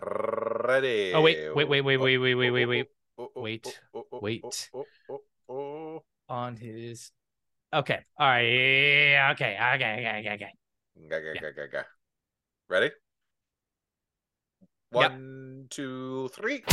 Ready. Oh wait, wait, wait, wait, wait, wait, wait, wait, wait. oh, oh, oh, oh, Wait, oh, oh, wait. oh, oh, oh, oh. On his. Okay. All right. Yeah, Okay. Okay. Okay. Okay. Okay. Ga, ga, ga, ga. Ready? One, two, three.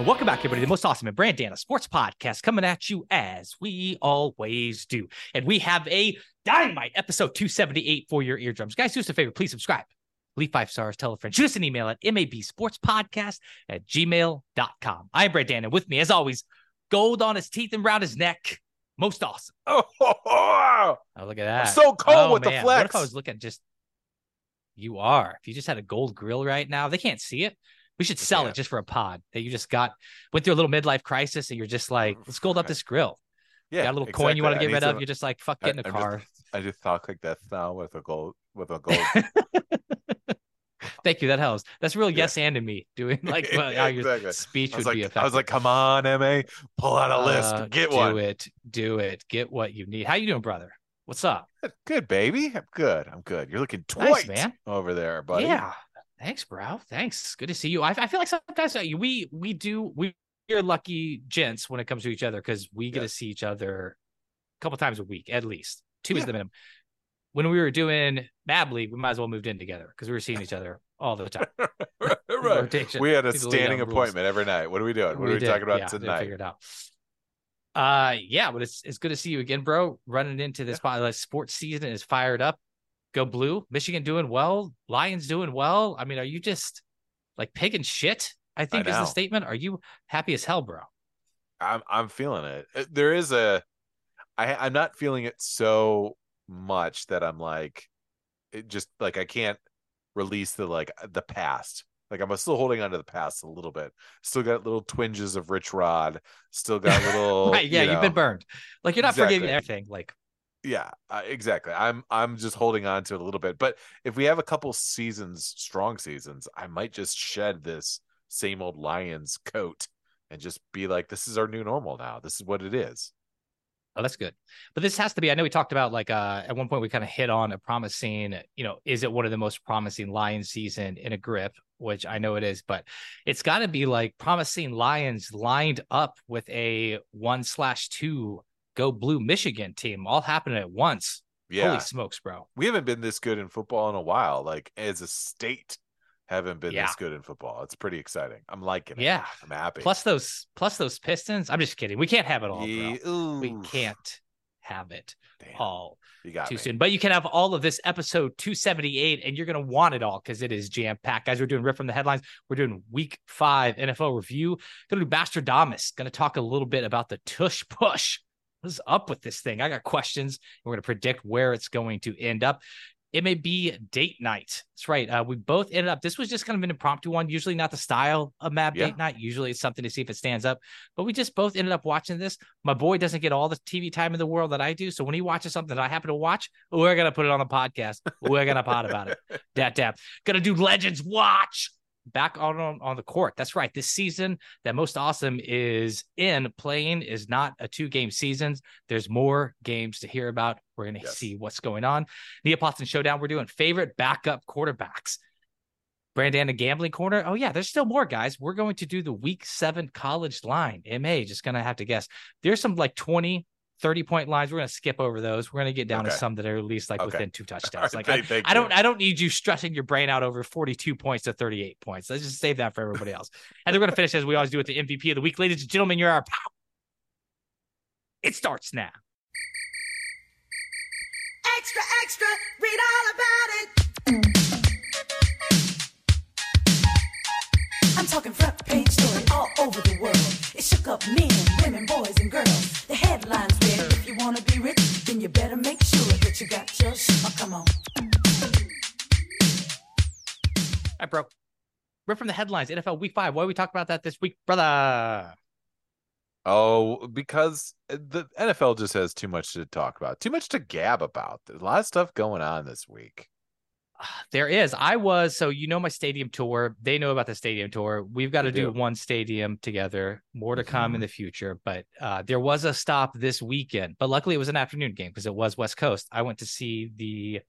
Well, welcome back, everybody. The most awesome and Brandana Sports Podcast coming at you as we always do. And we have a dynamite episode 278 for your eardrums. Guys, do us a favor. Please subscribe. Leave five stars. Tell a friend. Shoot us an email at mabsportspodcast at gmail.com. I'm Brandana. With me, as always, gold on his teeth and around his neck. Most awesome. Oh. Oh, look at that. I'm so cold Oh, with the flex. What if. I was looking at just you are? If you just had a gold grill right now, they can't see it. We should sell it just for a pod that you just got went through a little midlife crisis and you're just like, let's gold up this grill. yeah, got a little coin you want to get rid of. You're just like, fuck, I- get in a just- car. I just talk like that now with a gold with a gold. Thank you. That helps. That's real Yeah. yes and to me doing like well, how your Exactly. speech I would be like, effective. I was like, come on, Ma, pull out a list, Uh, get do one. it, do it, get what you need. How you doing, brother? What's up? Good, baby. I'm good. I'm good. You're looking Nice, twice man. over there, buddy. Yeah. Thanks, bro. Thanks. Good to see you. I, I feel like sometimes uh, we we do we are lucky gents when it comes to each other because we get Yes. to see each other a couple times a week at least. Two is the minimum. When we were doing Mab League, we might as well moved in together because we were seeing each other all the time. right. Rotation. We had a Need to lay standing rules. appointment every night. What are we doing? What are we did. talking about Yeah, tonight? Figure it out. Uh, yeah, but it's it's good to see you again, bro. Running into this like sports season is fired up. Go blue. Michigan doing well. Lions doing well. I mean, are you just like picking shit? I think is the statement. Are you happy as hell, bro? I'm I'm feeling it. Uh, There is a I I'm not feeling it so much that I'm like it just like I can't release the like the past. Like I'm still holding on to the past a little bit. Still got little twinges of Rich Rod. Still got a little right? Yeah, you have been burned. Like you're not forgiving everything. Like yeah uh, exactly i'm i'm just holding on to it a little bit but if we have a couple seasons strong seasons i might just shed this same old lions coat and just be like this is our new normal now this is what it is Oh, that's good. But this has to be. I know we talked about like uh at one point we kind of hit on a promising, you know, is it one of the most promising Lions season in a grip, which I know it is, but it's got to be like promising Lions lined up with a one slash two go blue Michigan team all happening at once. yeah Holy smokes, bro. we haven't been this good in football in a while like as a state haven't been Yeah. this good in football it's pretty exciting i'm liking it Yeah. i'm happy Plus those plus those Pistons. I'm just kidding. We can't have it all, bro. We can't have it Damn, all. you got too me. soon. But you can have all of this episode 278, and you're going to want it all because it is jam packed. Guys, we're doing Rip from the Headlines. We're doing week five NFL review. Going to do Bastardamus. Going to talk a little bit about the tush push. What's up with this thing? I got questions. We're going to predict where it's going to end up. It may be date night. That's right. Uh, we both ended up. This was just kind of an impromptu one. Usually not the style of Map Yeah. date night. Usually it's something to see if it stands up. But we just both ended up watching this. My boy doesn't get all the TV time in the world that I do. So when he watches something that I happen to watch, we're gonna put it on the podcast. We're gonna pod about it. Dat dap. Gonna do Legends Watch back on, on on the court. That's right. This season, that most awesome is in playing is not a two game seasons. There's more games to hear about. We're gonna Yes. see what's going on. Neapolitan Showdown. We're doing favorite backup quarterbacks. Brandon Brandana Gambling Corner. Oh, yeah, there's still more, guys. We're going to do the week seven college line. MA, just going to have to guess. There's some like 20, 30 point lines. We're going to skip over those. We're going to get down to some that are at least like Okay. within two touchdowns. right, Like, I, thank- thank I don't, you. I don't need you stressing your brain out over 42 points to 38 points. Let's just save that for everybody else. And we're going to finish as we always do with the MVP of the week. Ladies and gentlemen, you're our pow. It starts now. Extra, extra, read all about it. I'm talking front page story all over the world. It shook up men, from the headlines, NFL week five. Why are we talking about that this week, brother? Oh, because the NFL just has too much to talk about, too much to gab about. There's a lot of stuff going on this week. There is. I was so you know my stadium tour. They know about the stadium tour. We've got to do do. one stadium together. More to come in Mhm. the future. But uh, there was a stop this weekend. But luckily, it was an afternoon game because it was West Coast. I went to see the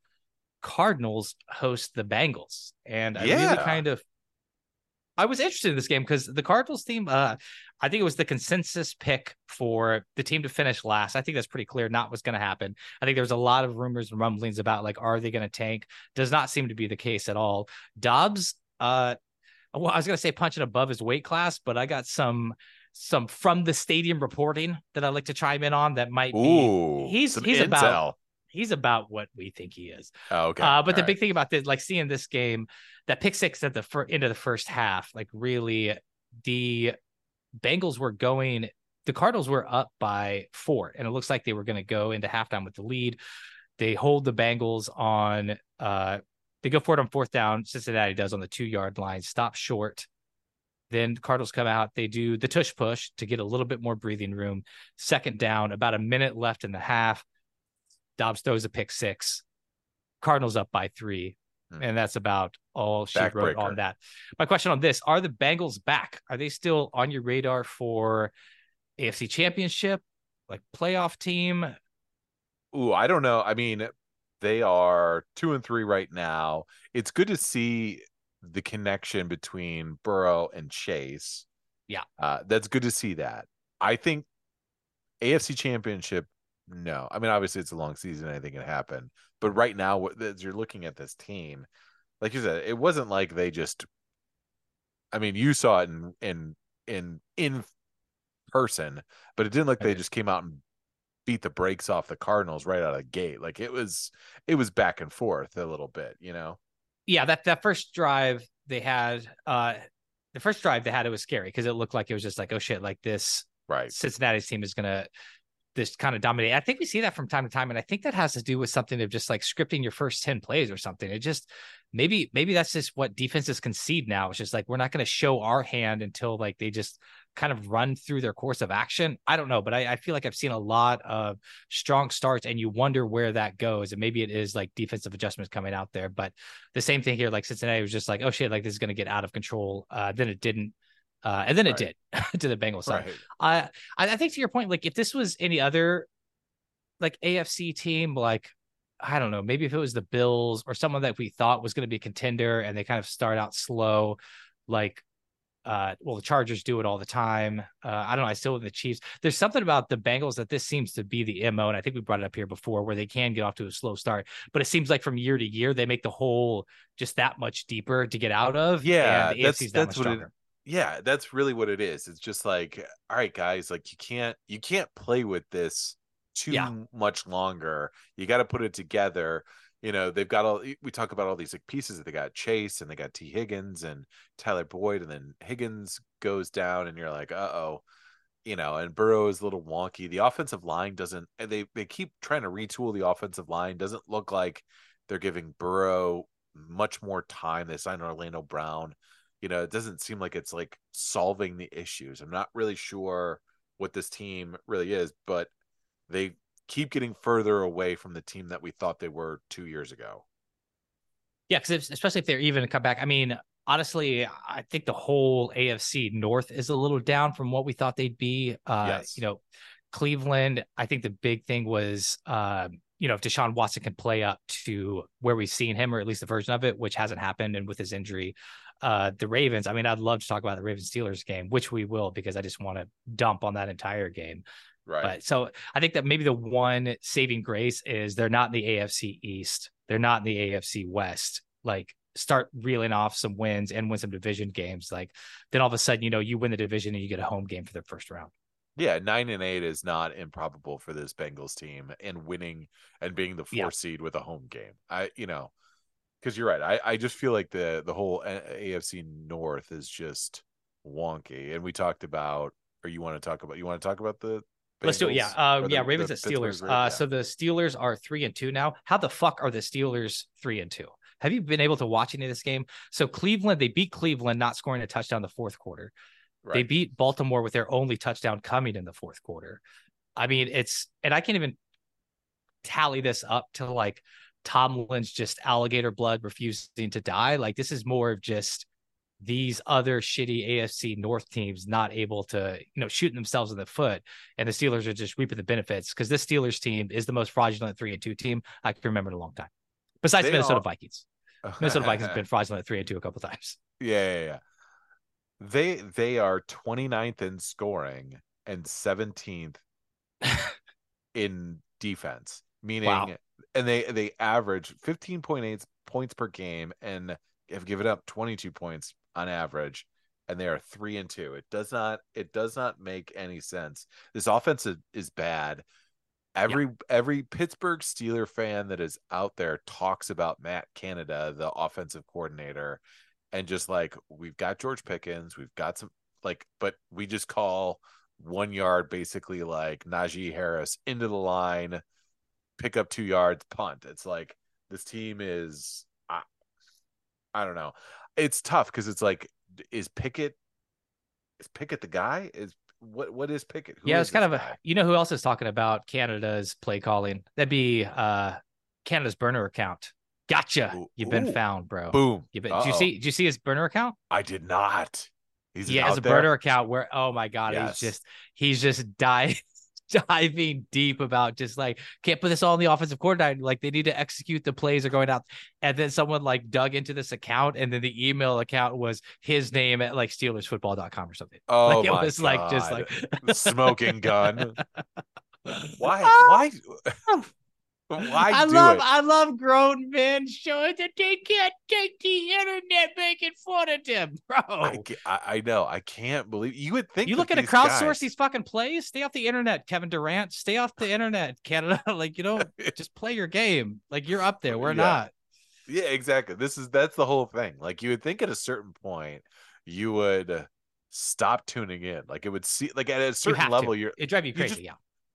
Cardinals host the Bengals, and I really kind of. I was interested in this game because the Cardinals team, uh, I think it was the consensus pick for the team to finish last. I think that's pretty clear. Not what's going to happen. I think there was a lot of rumors and rumblings about like, are they going to tank? Does not seem to be the case at all. Dobbs, uh, well, I was going to say punching above his weight class, but I got some some from the stadium reporting that I like to chime in on that might be Ooh, he's- he's intel. about- he's about what we think he is. Oh, okay. Uh, but the all big thing about this, like seeing this game, that pick six at the fir- end of the first half, like really, the Bengals were going. The Cardinals were up by four, and it looks like they were going to go into halftime with the lead. They hold the Bengals on. uh They go for it on fourth down. Cincinnati does on the two yard line, stop short. Then Cardinals come out. They do the tush push to get a little bit more breathing room. Second down, about a minute left in the half. Dobbs throws a pick six. Cardinals up by three. Hmm. And that's about all she wrote on that. My question on this are the Bengals back? Are they still on your radar for AFC championship, like playoff team? Ooh, I don't know. I mean, they are two and three right now. It's good to see the connection between Burrow and Chase. Yeah. Uh, that's good to see that. I think AFC championship, no. I mean, obviously it's a long season, anything can happen. But right now, as you're looking at this team, like you said, it wasn't like they just I mean, you saw it in in in in person, but it didn't look they just came out and beat the brakes off the Cardinals right out of the gate. Like it was it was back and forth a little bit, you know. Yeah, that that first drive they had, uh the first drive they had it was scary because it looked like it was just like, oh shit, like this Right. Cincinnati's team is gonna this kind of dominate. I think we see that from time to time, and I think that has to do with something of just like scripting your first 10 plays or something. It just maybe maybe that's just what defenses concede now. It's just like we're not gonna show our hand until like they just kind of run through their course of action. I don't know, but I, I feel like I've seen a lot of strong starts, and you wonder where that goes. And maybe it is like defensive adjustments coming out there. But the same thing here, like Cincinnati was just like, oh shit, like this is gonna get out of control. Uh, then it didn't. Uh, and then it did to the Bengals side. Right. I I think to your point, like if this was any other like AFC team, like I don't know, maybe if it was the Bills or someone that we thought was going to be a contender and they kind of start out slow, like uh well the Chargers do it all the time. Uh I don't know, I still with the Chiefs. There's something about the Bengals that this seems to be the MO, and I think we brought it up here before where they can get off to a slow start, but it seems like from year to year they make the hole just that much deeper to get out of. Yeah, that's- that that's what it-. Yeah, that's really what it is. It's just like, all right, guys, like you can't you can't play with this too Yeah. much longer. You got to put it together. You know, they've got all we talk about all these like pieces that they got Chase and they got Tee Higgins and Tyler Boyd, and then Higgins goes down, and you're like, uh oh, you know, and Burrow is a little wonky. The offensive line doesn't. They they keep trying to retool the offensive line. Doesn't look like they're giving Burrow much more time. They signed Orlando Brown you know, it doesn't seem like it's like solving the issues. I'm not really sure what this team really is, but they keep getting further away from the team that we thought they were two years ago. Yeah, because especially if they're even to come back. I mean, honestly, I think the whole AFC North is a little down from what we thought they'd be. Uh, Yes. You know, Cleveland. I think the big thing was, um, you know, if Deshaun Watson can play up to where we've seen him, or at least a version of it, which hasn't happened, and with his injury, uh, the Ravens. I mean, I'd love to talk about the Ravens Steelers game, which we will because I just want to dump on that entire game. Right. But so I think that maybe the one saving grace is they're not in the AFC East. They're not in the AFC West. Like start reeling off some wins and win some division games. Like then all of a sudden, you know, you win the division and you get a home game for the first round. yeah, nine and eight is not improbable for this Bengals team and winning and being the four Yeah. seed with a home game. I, you know, because you're right. I, I just feel like the the whole AFC North is just wonky. And we talked about, or you want to talk about, you want to talk about the Let's do it. Yeah. Uh, yeah. the- Ravens the at Steelers. Uh, Yeah. so the Steelers are three and two now. How the fuck are the Steelers three and two? Have you been able to watch any of this game? So Cleveland, they beat Cleveland, not scoring a touchdown the fourth quarter. They beat Baltimore with their only touchdown coming in the fourth quarter. I mean, it's and I can't even tally this up to like Tomlin's just alligator blood refusing to die. Like this is more of just these other shitty AFC North teams not able to, you know, shooting themselves in the foot, and the Steelers are just reaping the benefits because this Steelers team is the most fraudulent three and two team I can remember in a long time, besides They Minnesota are- Vikings. Minnesota Vikings have been fraudulent at three and two a couple times. Yeah, yeah, yeah. They they are 29th in scoring and 17th in defense, meaning Wow. And they they average 15.8 points per game and have given up 22 points on average and they are 3 and 2. It does not it does not make any sense. This offense is, is bad. Every every Pittsburgh Steeler fan that is out there talks about Matt Canada, the offensive coordinator, and just like we've got George Pickens, we've got some like, but we just call one yard basically like Najee Harris into the line, pick up two yards, punt. It's like this team is, I, I don't know. It's tough because it's like, is Pickett, is Pickett the guy? Is what what is Pickett? Who yeah, it's kind of a you know who else is talking about Canada's play calling? That'd be uh Canada's burner account. Gotcha. Ooh, You've been ooh. fown, bro. boom. You've been, did you see did you see his burner account? I did not. He's he has a burner account where oh my god, Yes. he's just he's just di- diving deep about just like can't put this all in the offensive coordinator. Like they need to execute the plays are going out. And then someone like dug into this account, and then the email account was his name at like SteelersFootball.com or something. Oh like it was like just like smoking gun. Why? Ah! Why? Why I love it? I love grown men showing that they can't take the internet making fun of them, bro. I, I, know. I can't believe you would think you that looking to crowdsource guys- these fucking plays? Stay off the internet, Kevin Durant. Stay off the internet, Canada. like you don't just play your game. Like you're up there. We're Yeah. not. Yeah, exactly. This is that's the whole thing. Like you would think at a certain point you would stop tuning in. Like it would see like at a certain have level to. you're It drive you you crazy. just- yeah.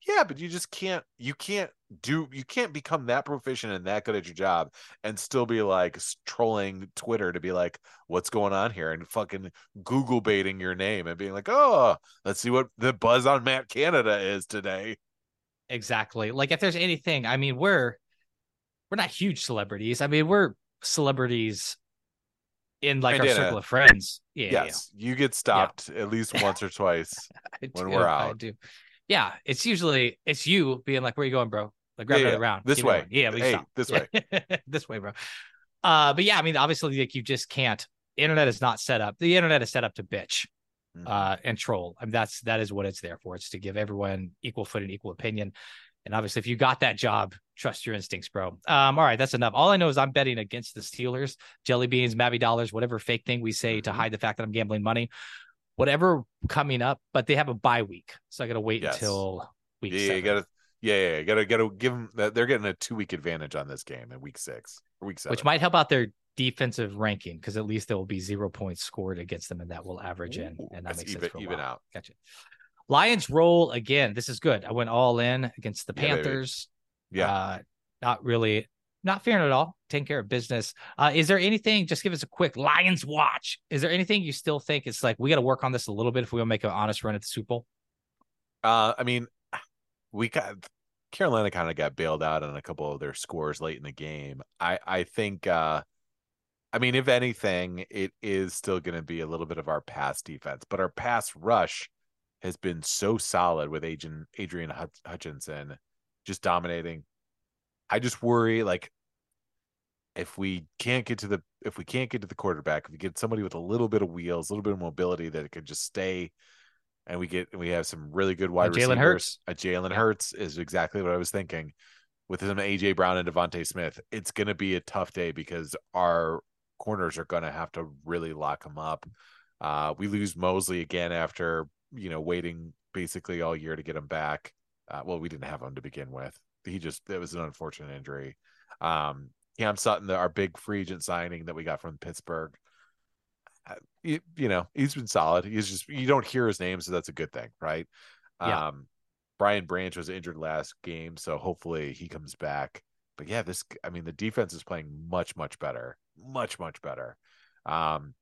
yeah, but you just can't you can't do you can't become that proficient and that good at your job and still be like trolling Twitter to be like what's going on here and fucking Google baiting your name and being like, "Oh, let's see what the buzz on Matt Canada is today." Exactly. Like if there's anything, I mean, we're we're not huge celebrities. I mean, we're celebrities in like our uh, circle of friends. Yeah. yeah. yes, you get stopped at least once or twice. When do, we're out. I do. Yeah, it's usually it's you being like, "Where you going, bro? Like grab Yeah, another yeah. round This Give way. Yeah, Hey, stop. this way. this way, bro." Uh, but yeah, I mean, obviously, like you just can't. Internet is not set up. The internet is set up to bitch Mhm. uh, and troll. I mean, that's that is what it's there for. It's to give everyone equal footing, equal opinion. And obviously, if you got that job, trust your instincts, bro. Um, all right, that's enough. All I know is I'm betting against the Steelers, jelly beans, Mavy dollars, whatever fake thing we say to Mhm. hide the fact that I'm gambling money, whatever coming up. But they have a bye week, so I got to wait Yes. until week yeah, seven. you gotta yeah, yeah, gotta gotta give them they're getting a two week advantage on this game in week six or week seven. which might help out their defensive ranking because at least there will be zero points scored against them, and that will average in, Ooh, and that makes even, sense for even out. Gotcha. Lions roll again. This is good. I went all in against the Yeah, baby. Panthers. Yeah. Uh, not really, not fearing at all. Taking care of business. Uh, is there anything? Just give us a quick Lions watch. Is there anything you still think it's like we got to work on this a little bit if we want to make an honest run at the Super Bowl? Uh, I mean, we got Carolina kind of got bailed out on a couple of their scores late in the game. I I think. uh I mean, if anything, it is still going to be a little bit of our pass defense, but our pass rush has been so solid with Adrian Adrian Hutchinson just dominating. I just worry like if we can't get to the if we can't get to the quarterback, if we get somebody with a little bit of wheels, a little bit of mobility that it could just stay, and we get we have some really good wide Jalen receivers. Hurts? A Jalen Yeah. Hurts is exactly what I was thinking. With him, AJ Brown and DeVonta Smith, it's going to be a tough day because our corners are going to have to really lock them up. Uh, we lose Moseley again after you know waiting basically all year to get him back. Uh, well, we didn't have him to begin with. He just it was an unfortunate injury. Um, Cam Sutton, the, our big free agent signing that we got from Pittsburgh. Uh, you, you know, he's been solid. He's just you don't hear his name, so that's a good thing, right? Yeah. Um, Brian Branch was injured last game, so hopefully he comes back. But yeah, this I mean the defense is playing much much better, much much better. Um,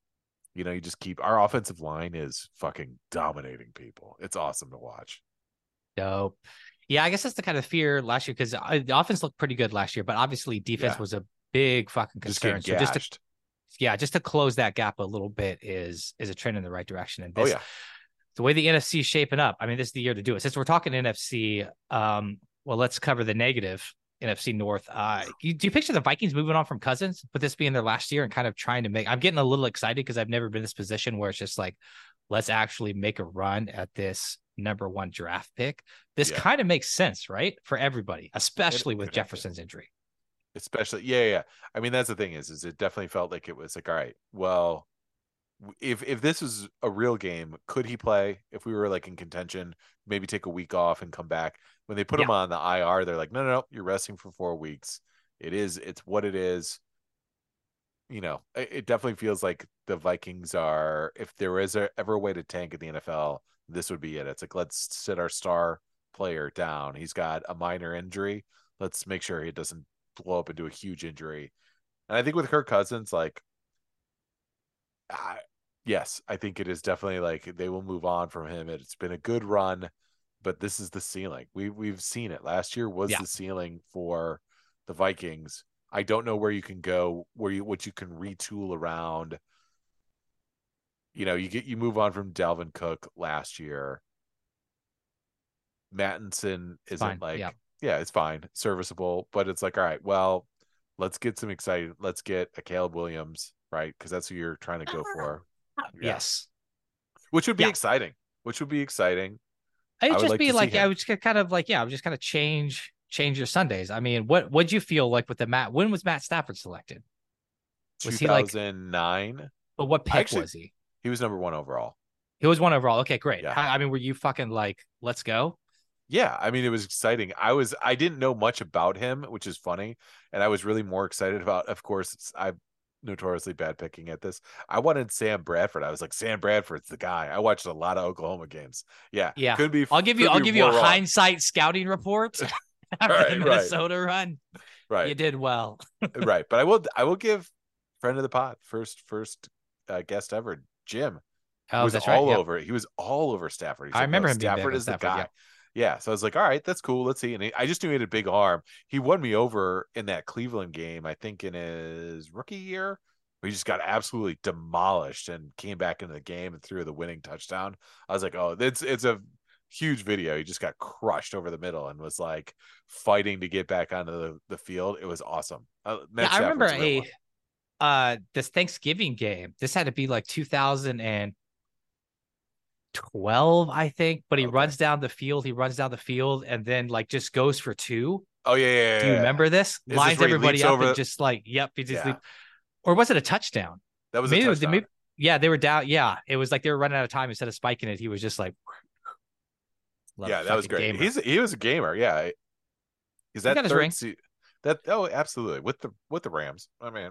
you know, you just keep our offensive line is fucking dominating people. It's awesome to watch. Dope. Yeah, I guess that's the kind of fear last year because the offense looked pretty good last year, but obviously defense Yeah. was a big fucking concern. getting So just to. Yeah, just to close that gap a little bit is is a trend in the right direction. And Oh this, yeah. the way the NFC is shaping up, I mean, this is the year to do it. Since we're talking NFC, um, well, let's cover the negative NFC North. Uh, you, do you picture the Vikings moving on from Cousins, but this being their last year and kind of trying to make? I'm getting a little excited because I've never been in this position where it's just like, let's actually make a run at this number one draft pick. This Yeah. kind of makes sense, right, for everybody, especially with could have to. Jefferson's injury. Especially yeah yeah i mean that's the thing is is it definitely felt like it was like all right well if if this was a real game could he play? If we were like in contention maybe take a week off and come back. When they put him on the ir they're like no no no you're resting for four weeks. It is it's what it is. You know it, it definitely feels like the vikings are if there is a, ever a way to tank in the nfl this would be it. It's like let's sit our star player down. He's got a minor injury. Let's make sure he doesn't blow up into a huge injury. And I think with Kirk Cousins, like, I, yes, I think it is definitely like they will move on from him. It's been a good run, but this is the ceiling. We we've seen it. Last year was Yeah. the ceiling for the Vikings. I don't know where you can go, where you what you can retool around. You know, you get you move on from Dalvin Cook last year. Mattison isn't Fine, like yeah. Yeah, it's fine, serviceable, but it's like, all right, well, let's get some excited. Let's get a Caleb Williams, right? Because that's who you're trying to go uh-huh. for. Uh, yeah. Yes. Which would be Yeah. exciting. Which would be exciting. It'd I would just like be like, I would just kind of like, yeah, I would just kind of change change your Sundays. I mean, what what'd you feel like with the Matt? When was Matt Stafford selected? Was he like- 2009. But what pick Actually- was he? He was number one overall. He was one overall. Okay, great. Yeah. I, I mean, were you fucking like, let's go? Yeah, I mean, it was exciting. I was I didn't know much about him, which is funny, and I was really more excited about. Of course, I'm notoriously bad picking at this. I wanted Sam Bradford. I was like, Sam Bradford's the guy. I watched a lot of Oklahoma games. Yeah, Yeah. Could be. I'll give you I'll give you a wrong. hindsight scouting report after Right, the right. Minnesota run. Right. You did well. right. But I will I will give friend of the pod first first uh, guest ever Jim Oh, was that's right. all Yep. over. He was all over Stafford. He's I like, remember "No, him Stafford is the guy. yeah. Yeah. So I was like, all right, that's cool. Let's see. And he, I just knew he had a big arm. He won me over in that Cleveland game, I think in his rookie year. He just got absolutely demolished and came back into the game and threw the winning touchdown. I was like, oh, it's it's a huge video. He just got crushed over the middle and was like fighting to get back onto the, the field. It was awesome. Uh, Yeah, I remember real a uh this Thanksgiving game. This had to be like 2012, I think. But he Okay. runs down the field. He runs down the field and then like just goes for two. Oh yeah, yeah. yeah, Do you yeah. remember this? this Lines he everybody up over- and just like, yep, he just leap. Or was it a touchdown? That was Maybe was- maybe- yeah, they were down. Yeah, it was like they were running out of time. Instead of spiking it, he was just like, yeah, that was great. gamer. He's he was a gamer. Yeah, is that got third ring. se- that oh absolutely with the with the Rams. I mean,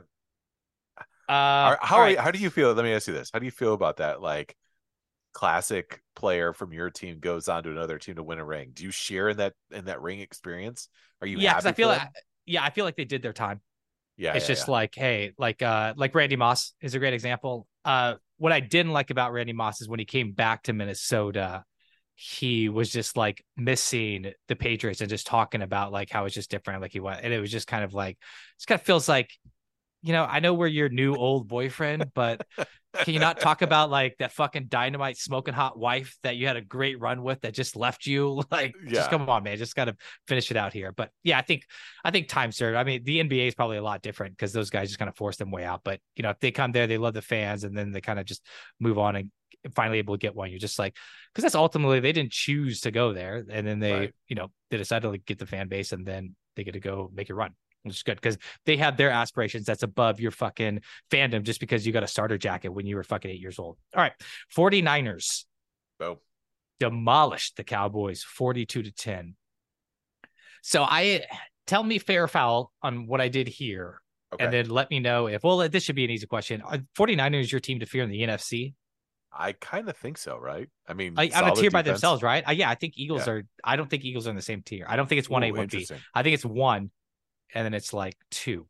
uh, how right. how do you feel? Let me ask you this: How do you feel about that? Like, classic player from your team goes on to another team to win a ring. Do you share in that in that ring experience? Are you? yeah, because I feel like yeah, I feel like they did their time. yeah, it's yeah, just yeah. like hey like uh like randy moss is a great example uh what i didn't like about randy moss is when he came back to minnesota he was just like missing the patriots and just talking about like how it's just different like he went and it was just kind of like it kind of feels like you know i know we're your new old boyfriend but can you not talk about like that fucking dynamite smoking hot wife that you had a great run with that just left you like Yeah. just come on man just gotta finish it out here but yeah i think I think time served. I mean, the NBA is probably a lot different because those guys just kind of force them way out. But you know, if they come there, they love the fans, and then they kind of just move on and finally able to get one. You're just like, because that's ultimately they didn't choose to go there, and then they, Right. you know, they decided to like, get the fan base, and then they get to go make a run. Which is good because they have their aspirations that's above your fucking fandom just because you got a starter jacket when you were fucking eight years old. All right. 49ers Boom. demolished the Cowboys 42 to 10. So I tell me fair or foul on what I did here. Okay. And then let me know if, well, this should be an easy question. Are 49ers your team to fear in the NFC? I kind of think so, right? I mean, I, on a tier by themselves, right? Uh, yeah, I think Eagles Yeah. are, I don't think Eagles are in the same tier. I don't think it's 1A, Ooh, 1B. Interesting. I think it's one and then it's like two.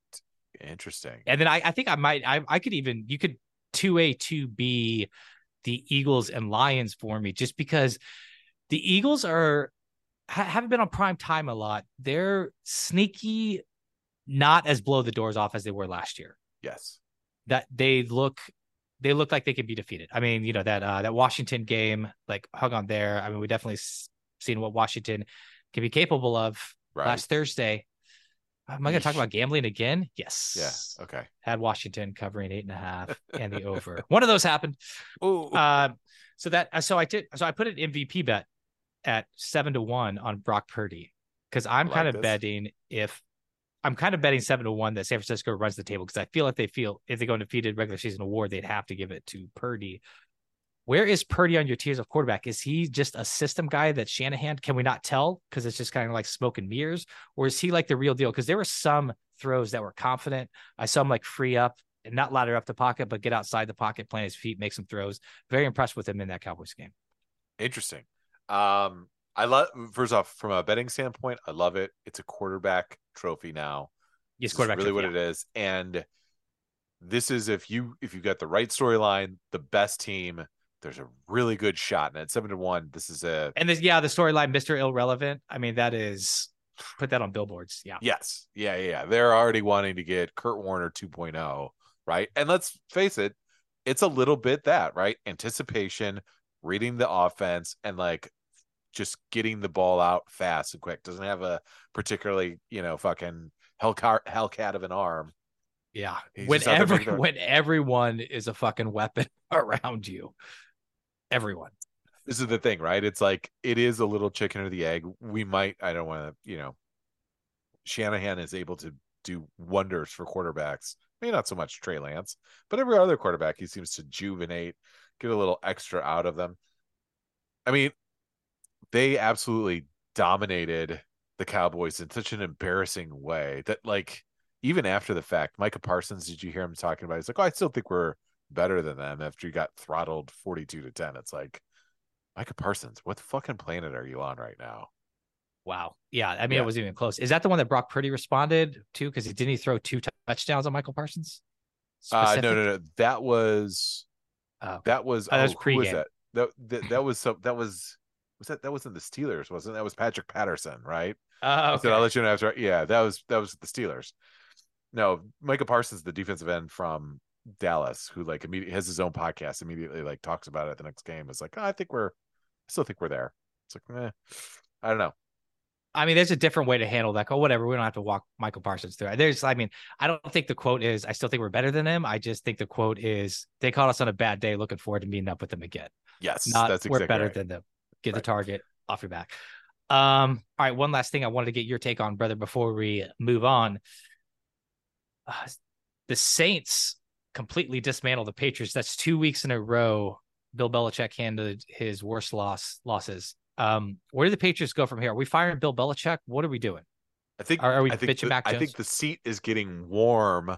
Interesting. And then I, I think I might, I, I could even, you could 2A, 2B the Eagles and Lions for me just because the Eagles are ha- haven't been on prime time a lot. They're sneaky, not as blow the doors off as they were last year. Yes. That they look, they look like they can be defeated. I mean, you know that uh, that Washington game, like hung on there. I mean, we definitely s- seen what Washington can be capable of Right. last Thursday. Am I going to talk about gambling again? Yes. Yeah. Okay. Had Washington covering eight and a half and the over. One of those happened. Oh. Um, so that uh, so I did so I put an MVP bet at seven to one on Brock Purdy because I'm I kind of this. betting if I'm kind of betting seven to one that San Francisco runs the table because I feel like they feel if they go undefeated regular season award they'd have to give it to Purdy. Where is Purdy on your tiers of quarterback? Is he just a system guy that Shanahan? Can we not tell because it's just kind of like smoke and mirrors, or is he like the real deal? Because there were some throws that were confident. I saw him like free up and not ladder up the pocket, but get outside the pocket, plant his feet, make some throws. Very impressed with him in that Cowboys game. Interesting. Um, I love first off from a betting standpoint, I love it. It's a quarterback trophy now. Yes, This quarterback. really trophy, what yeah. it is. And this is if you if you got the right storyline, the best team, there's a really good shot. And at seven to one, this is a And this, yeah, the storyline, Mr. Irrelevant. I mean, that is put that on billboards. Yeah. yes, yeah, yeah, yeah. They're already wanting to get Kurt Warner 2.0, right? And let's face it, it's a little bit that, right? Anticipation, reading the offense, and like just getting the ball out fast and quick. Doesn't have a particularly, you know, fucking hellcat hellcat of an arm. Yeah. He's When just out there every, when everyone is a fucking weapon around you. Everyone. this is the thing, right? It's like it is a little chicken or the egg. We might, I don't want to, you know, Shanahan is able to do wonders for quarterbacks. Maybe not so much Trey Lance, but every other quarterback he seems to juvenate, get a little extra out of them. I mean, they absolutely dominated the Cowboys in such an embarrassing way that, like, even after the fact, Micah Parsons, did you hear him talking about? it? He's like, "Oh, I still think we're better than them." After you got throttled forty-two to ten, it's like, Micah Parsons, what fucking planet are you on right now? Wow. Yeah. I mean, Yeah. it wasn't even close. Is that the one that Brock Purdy responded to? Because he didn't he throw two touchdowns on Michael Parsons? Uh, no, no, no. That was Oh, that was Oh, that was oh, who was pregame. that? That, that that was some that was was that that wasn't the Steelers, wasn't it? that was Patrick Patterson, right? Oh, I said, I'll let you know after. Yeah, that was that was the Steelers. No, Michael Parsons, the defensive end from Dallas, who like immediately has his own podcast. Immediately like talks about it the next game. Is like, oh, I think we're, I still think we're there. It's like, eh, I don't know. I mean, there's a different way to handle that. Oh, whatever. We don't have to walk Michael Parsons through. There's, I mean, I don't think the quote is, I still think we're better than him. I just think the quote is, they caught us on a bad day. Looking forward to meeting up with them again. Yes, Not, that's we're better right. than them. Get the target off your back. Um, all right. One last thing I wanted to get your take on, brother, before we move on. Uh, the Saints completely dismantle the Patriots. That's two weeks in a row. Bill Belichick handed his worst loss losses. Um, where do the Patriots go from here? Are we firing Bill Belichick? What are we doing? I think Are- are we I think bitching the, Mac I think the seat is getting warm Which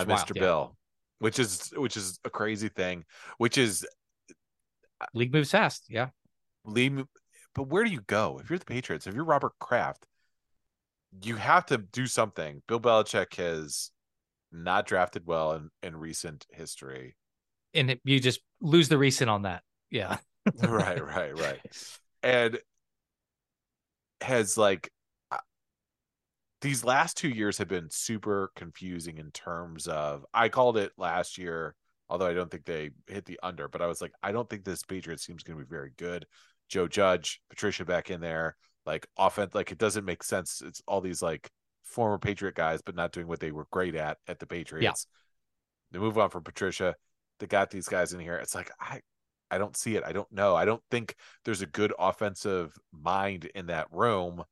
on wild, Mr. yeah. Bill, which is which is a crazy thing. Which is League moves fast. Yeah. leave. But where do you go if you're the Patriots? If you're Robert Kraft, you have to do something. Bill Belichick has not drafted well in, in recent history. And it- you just lose the recent on that. Yeah. right, right, right. And has like uh, these last two years have been super confusing in terms of I called it last year, although I don't think they hit the under, but I was like, I don't think this Patriots going to be very good. Joe Judge, Patricia back in there, like offense, like it doesn't make sense. It's all these like former Patriot guys, but not doing what they were great at at the Patriots. They move on from Patricia. They got these guys in here. It's like I I don't see it. I don't know. I don't think there's a good offensive mind in that room.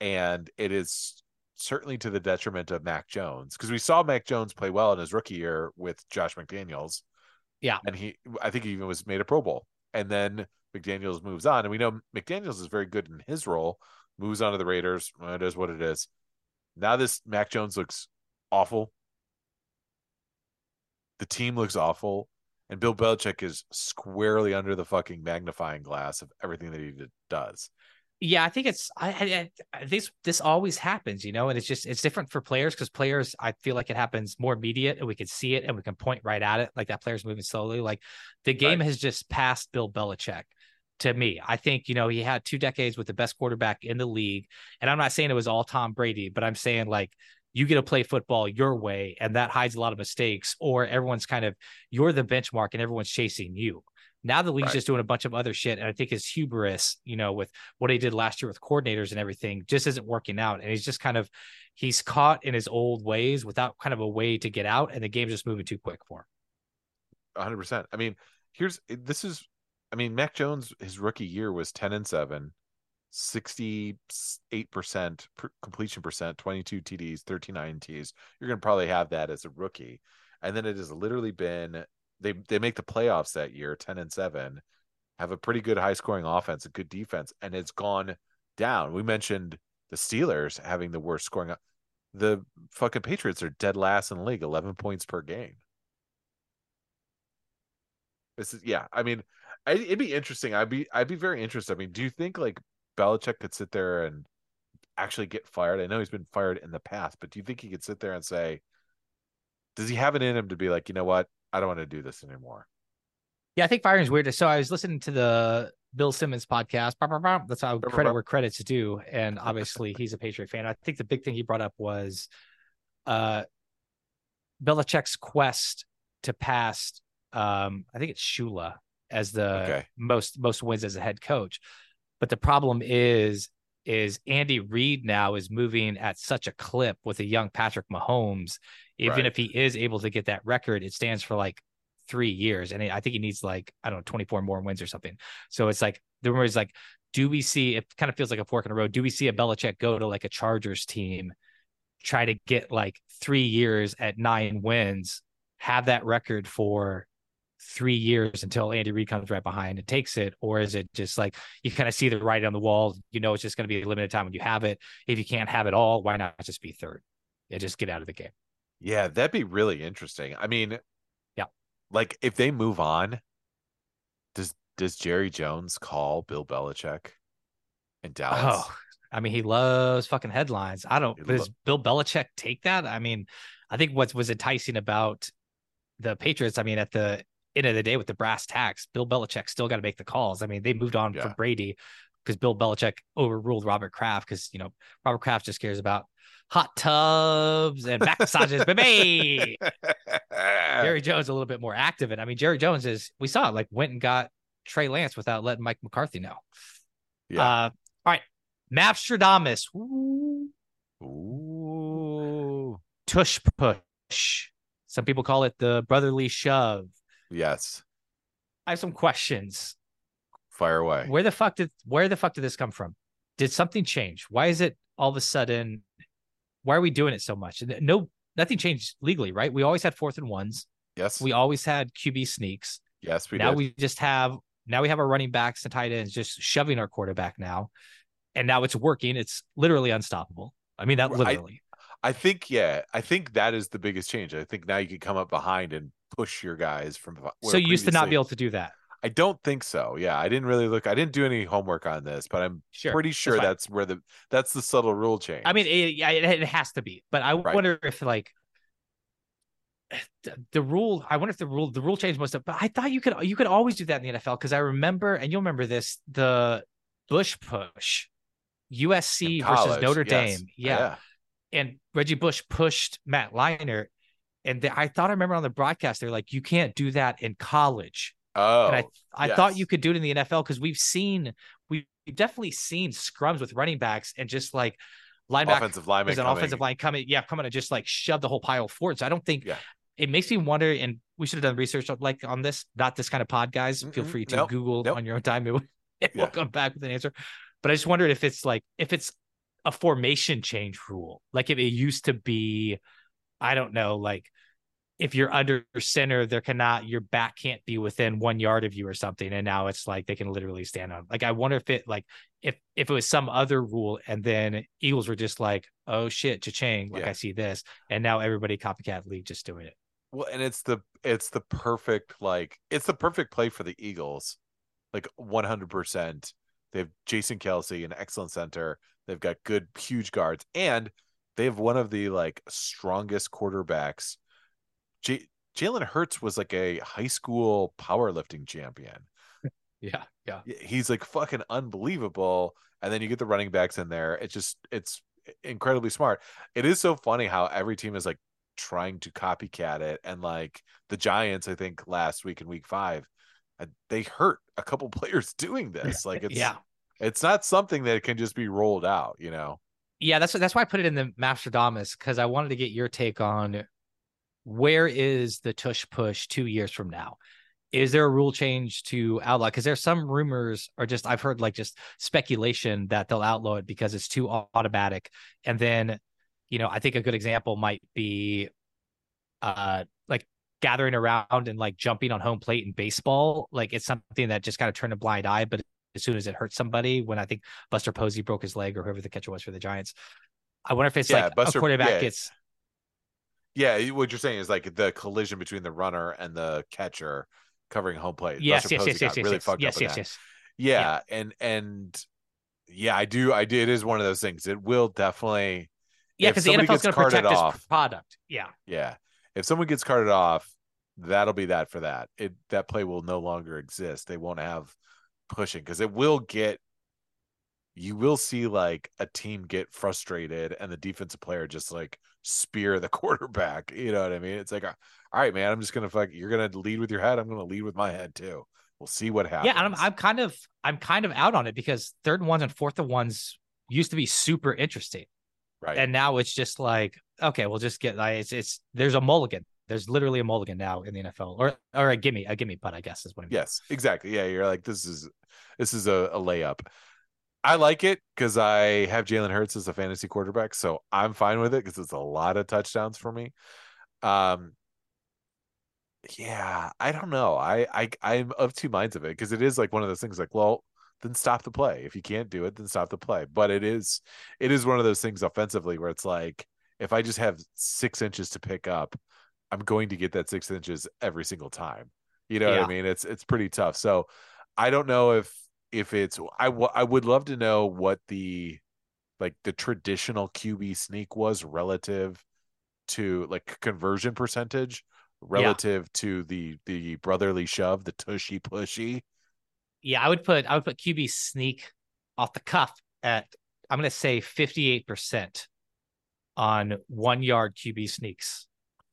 And it is certainly to the detriment of Mac Jones because we saw Mac Jones play well in his rookie year with Josh McDaniels. Yeah. And he, I think he even was made a Pro Bowl. And then McDaniels moves on. And we know McDaniels is very good in his role, moves on to the Raiders. Well, it is what it is. Now this Mac Jones looks awful. The team looks awful. And Bill Belichick is squarely under the fucking magnifying glass of everything that he does. Yeah, I think it's I, I, I this this always happens, you know, and it's just it's different for players because players I feel like it happens more immediate and we can see it and we can point right at it like that player's moving slowly. Like the game Right. has just passed Bill Belichick. To me. I think, you know, he had two decades with the best quarterback in the league. And I'm not saying it was all Tom Brady, but I'm saying like you get to play football your way and that hides a lot of mistakes, or everyone's kind of you're the benchmark and everyone's chasing you. Now the league's Right. just doing a bunch of other shit. And I think his hubris, you know, with what he did last year with coordinators and everything, just isn't working out. And he's just kind of he's caught in his old ways without kind of a way to get out, and the game's just moving too quick for him. 100%. I mean, here's this is I mean, Mac Jones his rookie year was 10 and 7, 68% per- completion percent, 22 TDs, 13 INTs. You're going to probably have that as a rookie. And then it has literally been they they make the playoffs that year, 10 and 7, have a pretty good high scoring offense, a good defense, and it's gone down. We mentioned the Steelers having the worst scoring. The fucking Patriots are dead last in the league, 11 points per game. This is yeah. I mean, I, it'd be interesting. I'd be I'd be very interested. I mean, do you think like Belichick could sit there and actually get fired? I know he's been fired in the past, but do you think he could sit there and say, does he have it in him to be like, you know what, I don't want to do this anymore? Yeah, I think firing is weird. So I was listening to the Bill Simmons podcast. Bah, bah, bah. That's how credit where credit's due. And obviously he's a Patriot fan. I think the big thing he brought up was uh Belichick's quest to pass um I think it's Shula as the Okay. most most wins as a head coach. But the problem is is Andy Reid now is moving at such a clip with a young Patrick Mahomes. Even Right. if he is able to get that record, it stands for like three years. And I think he needs like, I don't know, 24 more wins or something. So it's like the rumor is like, do we see it kind of feels like a fork in the road? Do we see a Belichick go to like a Chargers team, try to get like three years at nine wins, have that record for three years until Andy Reid comes right behind and takes it? Or is it just like you kind of see the writing on the wall? You know, it's just going to be a limited time when you have it. If you can't have it all, why not just be third? and just get out of the game. Yeah, that'd be really interesting. I mean, Yeah. like if they move on, does does Jerry Jones call Bill Belichick in Dallas? Oh, I mean, he loves fucking headlines. I don't. He does Bill Belichick take that? I mean, I think what was enticing about the Patriots. I mean, at the end of the day, with the brass tacks, Bill Belichick still got to make the calls. I mean, they moved on Yeah. from Brady because Bill Belichick overruled Robert Kraft because you know Robert Kraft just cares about hot tubs and back massages, baby. Jerry Jones a little bit more active, and I mean, Jerry Jones is we saw it like went and got Trey Lance without letting Mike McCarthy know. yeah. Uh, all right, Mapstradamus. Ooh. Ooh. tush push. Some people call it the brotherly shove. Yes. I have some questions. Fire away. Where the fuck did where the fuck did this come from? Did something change? Why is it all of a sudden? Why are we doing it so much? No, nothing changed legally, right? We always had fourth and ones. Yes. We always had QB sneaks. yes, we now did. we just have now we have our running backs and tight ends just shoving our quarterback now, and now it's working. It's literally unstoppable. I mean that I- literally. I think yeah, I think that is the biggest change. I think now you can come up behind and push your guys from. where so you used to not be able to do that. I don't think so. Yeah, I didn't really look. I didn't do any homework on this, but I'm Sure, pretty sure fine. that's where the that's the subtle rule change. I mean, it, yeah, it, has to be, but I Right. wonder if like the, the rule. I wonder if the rule the rule change must have. But I thought you could you could always do that in the NFL because I remember, and you'll remember this the Bush push, USC In versus Notre yes. Dame, yeah. and Reggie Bush pushed Matt Leinart, and they, I thought I remember on the broadcast they're like, you can't do that in college. Oh, And I, oh, I thought you could do it in the NFL because we've seen we've definitely seen scrums with running backs and just like linebackers offensive lineman an coming. offensive line coming, yeah, coming to just like shove the whole pile forward. So I don't think Yeah. it makes me wonder, and we should have done research like on this, not this kind of pod, guys. Feel Mm-mm. free to Nope. Google Nope. on your own time. It will, it will come back with an answer. But I just wondered if it's like if it's a formation change rule, like if it used to be, I don't know, like if you're under center, there cannot your back can't be within one yard of you or something, and now it's like they can literally stand on. Like I wonder if it like if if it was some other rule, and then Eagles were just like, oh shit, cha-ching, like Yeah. I see this, and now everybody copycat league just doing it. Well, and it's the it's the perfect like it's the perfect play for the Eagles, like one hundred percent. They have Jason Kelce, an excellent center. They've got good, huge guards, and they have one of the like strongest quarterbacks. J- Jalen Hurts was like a high school powerlifting champion. Yeah, yeah. He's like fucking unbelievable. And then you get the running backs in there. It's just it's incredibly smart. It is so funny how every team is like trying to copycat it. And like the Giants, I think last week in week five, uh, they hurt a couple players doing this. Like it's yeah. it's not something that can just be rolled out, you know. Yeah, that's that's why I put it in the Mastradamus because I wanted to get your take on where is the tush push two years from now? Is there a rule change to outlaw? Because there's some rumors or just I've heard like just speculation that they'll outlaw it because it's too automatic. And then, you know, I think a good example might be uh like gathering around and like jumping on home plate in baseball. Like it's something that just kind of turned a blind eye, but as soon as it hurts somebody, when I think Buster Posey broke his leg or whoever the catcher was for the Giants, I wonder if it's Yeah, like Buster- a quarterback yeah. gets Yeah, what you're saying is like the collision between the runner and the catcher covering home plate. yes, Buster yes, Posey yes, yes, got yes, really yes, fucked yes, up yes, yes. Yeah, and and yeah, I do. I do. It is one of those things. It will definitely. Yeah, because the somebody NFL's going to protect off- this product. Yeah, Yeah, if someone gets carted off, that'll be that for that. It that play will no longer exist. They won't have pushing because it will get. You will see like a team get frustrated and the defensive player just like spear the quarterback. You know what I mean? It's like, all right, man, I'm just gonna fuck. You're gonna lead with your head. I'm gonna lead with my head too. We'll see what happens. yeah, and I'm I'm kind of I'm kind of out on it because third and ones and fourth and ones used to be super interesting, right. and now it's just like okay, we'll just get like it's it's there's a mulligan. There's literally a mulligan now in the NFL, or or a gimme a gimme putt, I guess is what I mean. Yes, exactly. Yeah, you're like this is this is a, a layup. I like it because I have Jalen Hurts as a fantasy quarterback, so I'm fine with it because it's a lot of touchdowns for me. Um, yeah, I don't know. I I I'm of two minds of it because it is like one of those things. Like, well, then stop the play. If you can't do it, then stop the play. But it is it is one of those things offensively where it's like if I just have six inches to pick up, I'm going to get that six inches every single time. You know what I mean? It's it's pretty tough. So I don't know if if it's I w- I would love to know what the like the traditional QB sneak was relative to like conversion percentage relative to the the brotherly shove, the tushy pushy. Yeah, I would put I would put QB sneak off the cuff at I'm going to say 58 percent on one yard QB sneaks.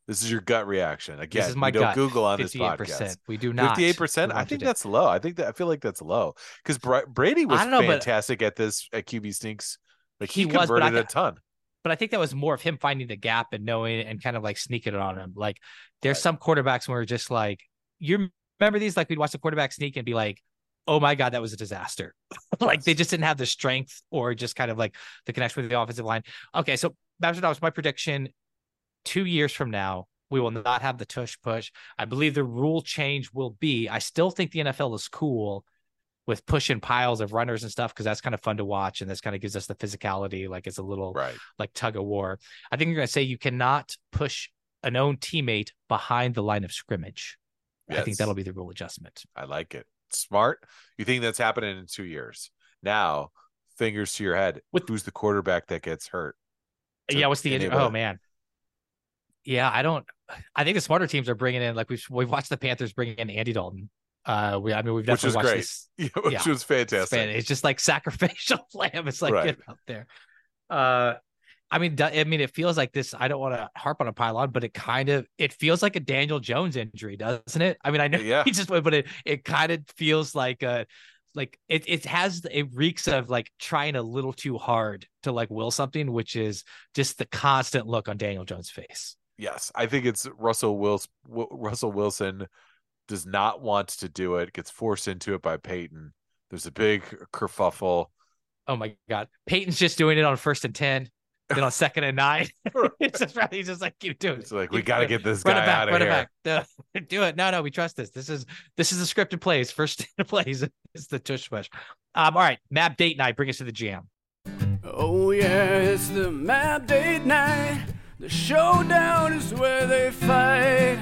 This is your gut reaction. Again, this is my don't. Google on this 58%. podcast. We do not. Fifty-eight percent. I think that's low. I think that I feel like that's low because Brady was I know, fantastic at this at QB sneaks. Like he, He was, converted a ton. but I think that was more of him finding the gap and knowing and kind of like sneaking it on him. Like there's some quarterbacks where we're just like you remember these, like we'd watch the quarterback sneak and be like, oh my God, that was a disaster. like they just didn't have the strength or just kind of like the connection with the offensive line. Okay, so that was my prediction. Two years from now, we will not have the tush push. I believe the rule change will be. I still think the NFL is cool with pushing piles of runners and stuff because that's kind of fun to watch and this kind of gives us the physicality. Like it's a little Right. like tug of war. I think you're going to say you cannot push an own teammate behind the line of scrimmage. I think that'll be the rule adjustment. I like it. Smart. You think that's happening in two years? Now, fingers to your head. With- Who's the quarterback that gets hurt? yeah, what's the enable oh man. Yeah, I don't. I think the smarter teams are bringing in like we've we've watched the Panthers bringing in Andy Dalton. Uh, we I mean we've Which definitely watched great. this. Yeah, which Yeah. was fantastic. Fan- It's just like sacrificial lamb. It's like Right. get out there. Uh, I mean, I mean, it feels like this. I don't want to harp on a pylon, but it kind of it feels like a Daniel Jones injury, doesn't it? I mean, I know Yeah. he just went, but it it kind of feels like a like it it has it reeks of like trying a little too hard to like will something, which is just the constant look on Daniel Jones' face. Yes, I think it's Russell Wilson. Russell Wilson does not want to do it. Gets forced into it by Peyton. There's a big kerfuffle. Oh my god, Peyton's just doing it on first and ten, then on second and nine. it's just right. He's just like keep doing It's it. like we got to get this run guy it back, out of run here. it back. No, do it. No, no, we trust this. This is this is the scripted plays. First plays is the tush push. Um, all right, Map Date Night, bring us to the jam. Oh yeah, it's the map date night. The showdown is where they fight.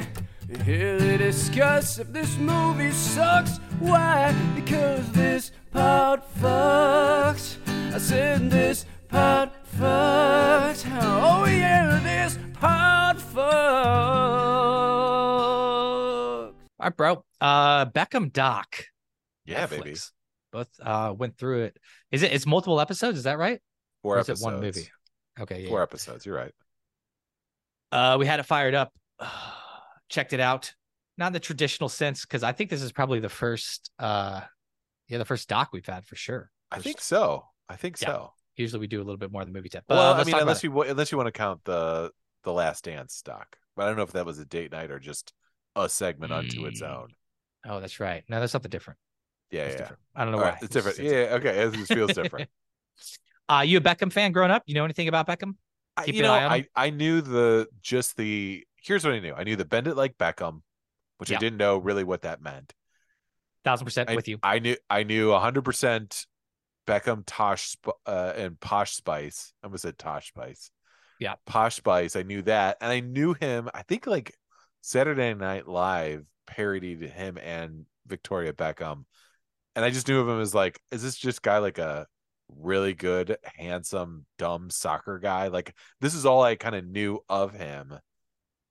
Here they discuss if this movie sucks. Why? Because this part fucks. I said this part fucks. Oh yeah, this part fucks. All right, bro. Uh, Beckham Doc. Yeah, baby. Both uh went through it. Is it? It's multiple episodes. Is that right? Four Or is episodes. it one movie? Okay, yeah. Four episodes. You're right. Uh, we had it fired up. Checked it out. Not in the traditional sense, because I think this is probably the first. uh Yeah, the first doc we've had for sure. I think so. I think Yeah. so. usually we do a little bit more than movie tip. But well, uh, I mean, unless you wa- unless you want to count the the Last Dance doc, but I don't know if that was a date night or just a segment unto its Mm. own. Oh, that's right. No, that's something different. Yeah, It's yeah. different. I don't know All why. right, it's different. Yeah, yeah, okay. It just feels different. Uh, you a Beckham fan growing up? You know anything about Beckham? Keep you know, I? I knew the just the here's what I knew. I knew the bend it like Beckham, which Yeah. I didn't know really what that meant. Thousand percent I, with you. I knew I knew hundred percent Beckham, Tosh, uh, and Posh Spice. I almost said Tosh Spice. Yeah. Posh Spice. I knew that, and I knew him. I think like Saturday Night Live parodied him and Victoria Beckham, and I just knew of him as like, is this just guy like a really good, handsome, dumb soccer guy? Like this is all I kind of knew of him.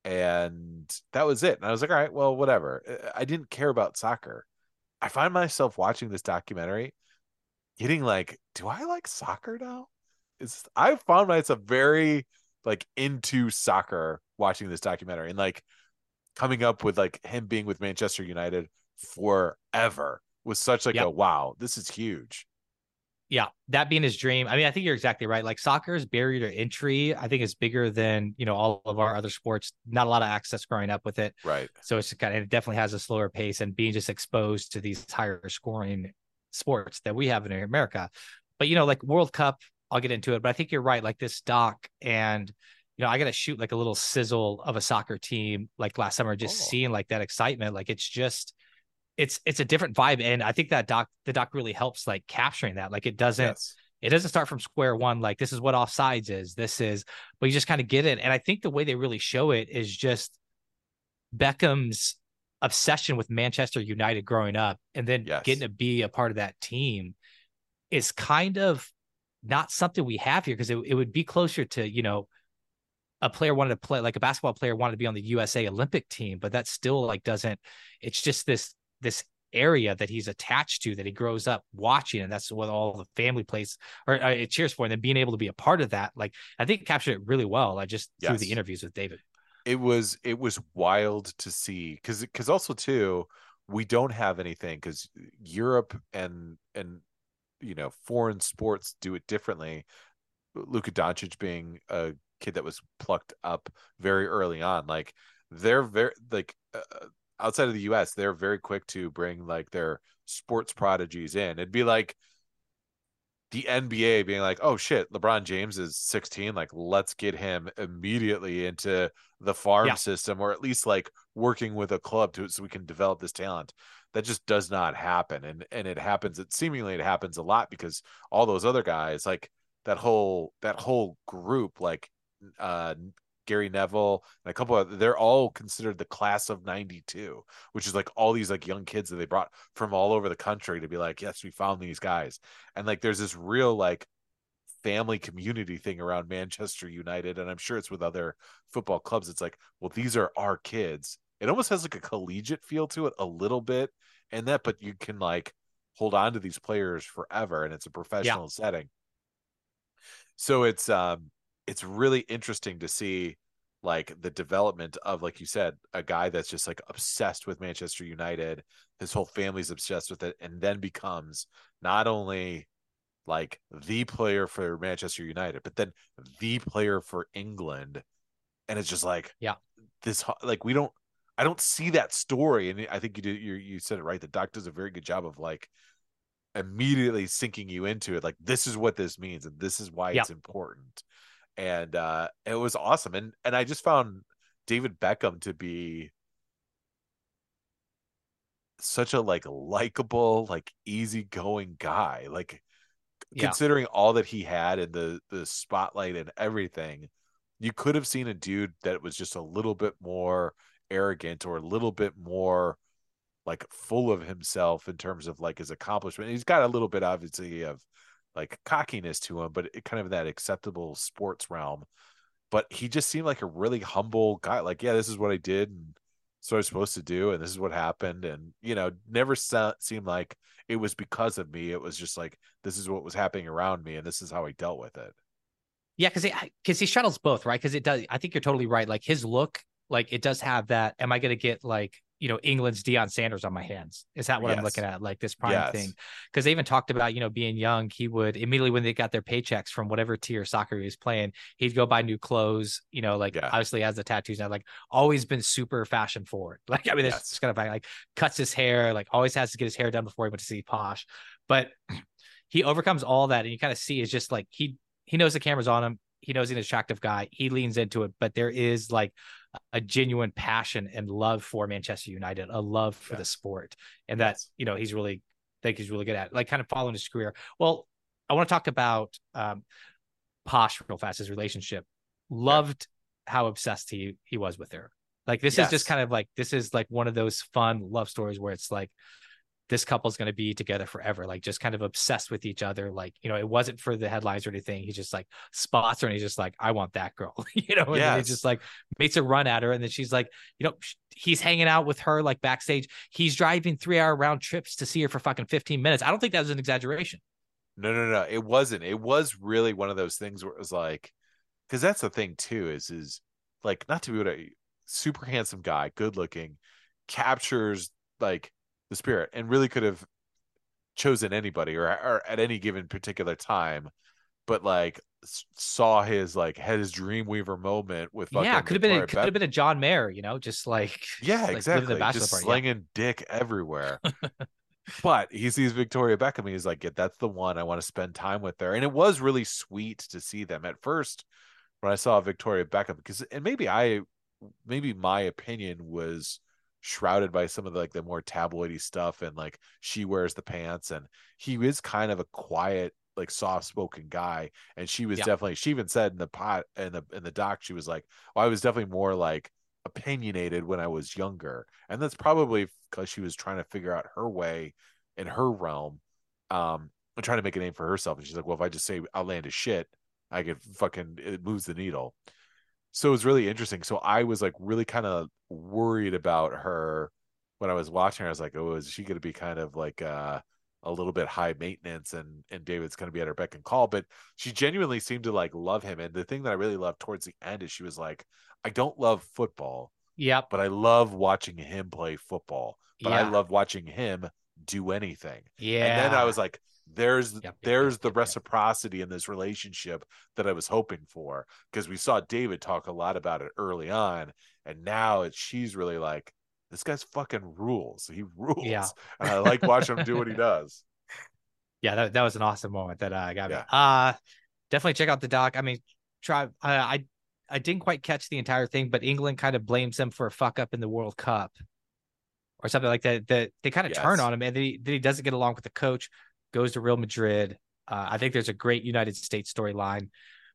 And that was it. And I was like, all right, well, whatever. Uh, I didn't care about soccer. I find myself watching this documentary getting like, do I like soccer now? It's I found myself very like into soccer watching this documentary and like coming up with like him being with Manchester United forever was such like Yep. a wow, this is huge. Yeah, that being his dream. I mean, I think you're exactly right. Like soccer's barrier to entry, I think is bigger than you know all of our other sports. Not a lot of access growing up with it, Right. so it's kind of it definitely has a slower pace and being just exposed to these higher scoring sports that we have in America. But you know, like World Cup, I'll get into it. But I think you're right. Like this doc, and you know, I got to shoot like a little sizzle of a soccer team like last summer. Just Oh. seeing like that excitement, like it's just. It's it's a different vibe, and I think that doc the doc really helps like capturing that. Like it doesn't Yes. it doesn't start from square one like this is what offsides is this is but you just kind of get it and i think the way they really show it is just beckham's obsession with manchester united growing up and then Yes. getting to be a part of that team is kind of not something we have here because it, it would be closer to you know a player wanted to play like a basketball player wanted to be on the usa olympic team but that still like doesn't it's just this this area that he's attached to that he grows up watching and that's what all the family plays or uh, it cheers for and then being able to be a part of that like i think captured it really well i just through the interviews with david it was it was wild to see because because also too we don't have anything because Europe and and you know foreign sports do it differently. Luka Doncic being a kid that was plucked up very early on, like they're very like uh, outside of the U.S. they're very quick to bring like their sports prodigies in. It'd be like the NBA being like, "Oh shit, LeBron James is 16. Like, let's get him immediately into the farm Yeah. system, or at least like working with a club to so we can develop this talent." That just does not happen, and and it happens. It seemingly it happens a lot because all those other guys, like that whole that whole group, like uh Gary Neville and a couple of they're all considered the class of 92 which is like all these like young kids that they brought from all over the country to be like yes we found these guys. And like there's this real like family community thing around Manchester United and I'm sure it's with other football clubs. It's like well these are our kids. It almost has like a collegiate feel to it a little bit and that but you can like hold on to these players forever and it's a professional setting. So it's um it's really interesting to see like the development of like you said a guy that's just like obsessed with Manchester United his whole family's obsessed with it and then becomes not only like the player for Manchester United but then the player for England and it's just like Yeah. this like we don't I don't see that story and I think you did you you said it right the doc does a very good job of like immediately sinking you into it like this is what this means and this is why Yeah. it's important and uh it was awesome and and i just found david beckham to be such a like likable like easygoing guy like Yeah. considering all that he had and the the spotlight and everything you could have seen a dude that was just a little bit more arrogant or a little bit more like full of himself in terms of like his accomplishment he's got a little bit obviously of like cockiness to him but it kind of that acceptable sports realm but he just seemed like a really humble guy like yeah this is what i did and so I was supposed to do, and this is what happened, and you know, never se- seemed like it was because of me. It was just like this is what was happening around me, and this is how I dealt with it. Yeah, because because he shuttles both, right? Because it does. I think you're totally right. Like his look, like it does have that. Am I going to get like you know England's Deion Sanders on my hands? Is that what Yes. I'm looking at? Like this prime Yes. thing? Because they even talked about you know being young, he would immediately when they got their paychecks from whatever tier soccer he was playing, he'd go buy new clothes. You know, like Yeah. obviously has the tattoos now, like always been super fashion forward. Like I mean, it's Yes. kind of like cuts his hair, like always has to get his hair done before he went to see Posh, but he overcomes all that, and you kind of see is just like he he knows the camera's on him. He knows he's an attractive guy. He leans into it, but there is like a genuine passion and love for Manchester United, a love for the sport, and that's Yes. you know he's really think he's really good at, like kind of following his career. Well, I want to talk about um, Posh real fast. His relationship, loved how obsessed he he was with her. Like this is just kind of like this is like one of those fun love stories where it's like this couple's going to be together forever like just kind of obsessed with each other like you know it wasn't for the headlines or anything he just like spots her and he's just like i want that girl you know and then he just like makes a run at her and then she's like you know he's hanging out with her like backstage he's driving three hour round trips to see her for fucking 15 minutes i don't think that was an exaggeration No, no, no. It wasn't. It was really one of those things where it was like, because that's the thing too. Is is like not to be what a super handsome guy, good looking, captures like the spirit, and really could have chosen anybody or or at any given particular time, but like saw his like had his Dreamweaver moment with yeah could have been a, could have been a john mayer you know just like Yeah, like, living exactly. the Just part, yeah. slinging dick everywhere. but he sees Victoria Beckham. and He's like, yeah, that's the one. I want to spend time with there And it was really sweet to see them at first when I saw Victoria Beckham because, and maybe I, maybe my opinion was shrouded by some of the, like the more tabloidy stuff and like she wears the pants and he is kind of a quiet like soft spoken guy and she was Yeah. definitely she even said in the pot in the in the doc she was like well, I was definitely more like opinionated when I was younger. And that's probably because she was trying to figure out her way in her realm, um, and trying to make a name for herself. And she's like, well, if I just say outlandish shit, I could fucking it moves the needle. So it was really interesting. So I was like really kind of worried about her when I was watching her. I was like, oh, is she going to be kind of like uh, a little bit high maintenance and and David's going to be at her beck and call? But she genuinely seemed to like love him. And the thing that I really loved towards the end is she was like, I don't love football, yep but I love watching him play football. But I love watching him do anything. yeah And then I was like, there's Yep, there's yep, the yep, reciprocity in this relationship that I was hoping for because we saw David talk a lot about it early on, and now it's she's really like, this guy's fucking rules. He rules, Yeah. and I like watching him do what he does. yeah that, that was an awesome moment that uh, got me Yeah. uh definitely check out the doc i mean try I, I i didn't quite catch the entire thing but england kind of blames them for a fuck up in the world cup or something like that that they kind of turn on him and then he, then he doesn't get along with the coach goes to real madrid. Uh, i think there's a great united states storyline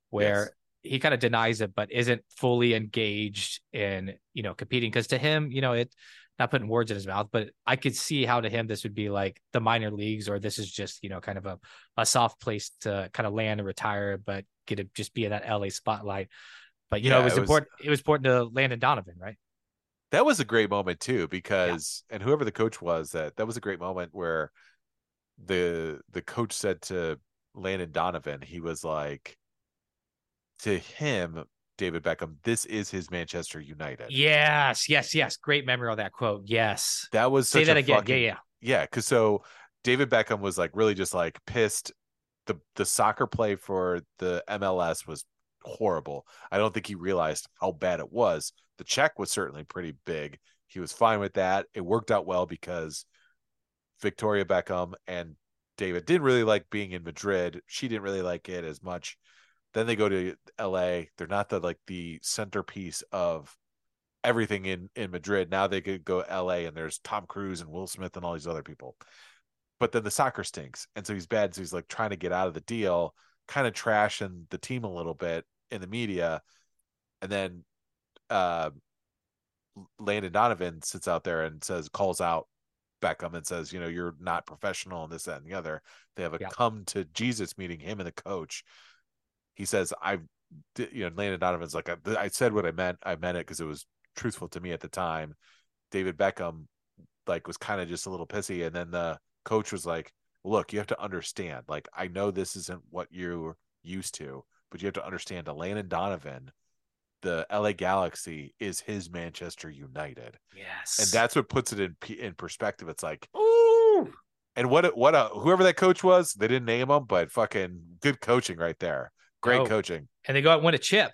where Yes. he kind of denies it but isn't fully engaged in you know competing. Because to him you know it not putting words in his mouth but i could see how to him this would be like the minor leagues or this is just you know kind of a, a soft place to kind of land and retire but get to just be in that la spotlight. But you know it was it was- important it was important to landon donovan right? That was a great moment too, because and whoever the coach was, that that was a great moment where the the coach said to Landon Donovan, he was like, to him, David Beckham, this is his Manchester United. yes yes yes. Great memory of that quote. Yes. That was say that a again. Fucking- yeah. Yeah yeah because so david beckham was like really just like pissed. The the soccer play for the mls was horrible. I don't think he realized how bad it was. The check was certainly pretty big. He was fine with that. It worked out well because victoria beckham and david didn't really like being in madrid she didn't really like it as much then they go to la they're not the like the centerpiece of everything in in Madrid. Now they could go LA and there's Tom Cruise and Will Smith and all these other people. But then the soccer stinks. And so he's bad. So he's like trying to get out of the deal, kind of trashing the team a little bit in the media. And then uh Landon Donovan sits out there and says, calls out Beckham and says, you know, you're not professional and this, that, and the other. They have a Yeah. come to Jesus meeting, him and the coach. He says, I've, you know, Landon Donovan's like, I, I said what I meant. I meant it because it was truthful to me at the time. David Beckham like was kind of just a little pissy, and then the coach was like, "Look, you have to understand. Like, I know this isn't what you're used to, but you have to understand. Landon Donovan, the LA Galaxy, is his Manchester United, Yes. and that's what puts it in in perspective. It's like, Ooh. and what a- what a whoever that coach was, they didn't name him, but fucking good coaching right there. Great Oh. coaching. And they go out and win a chip.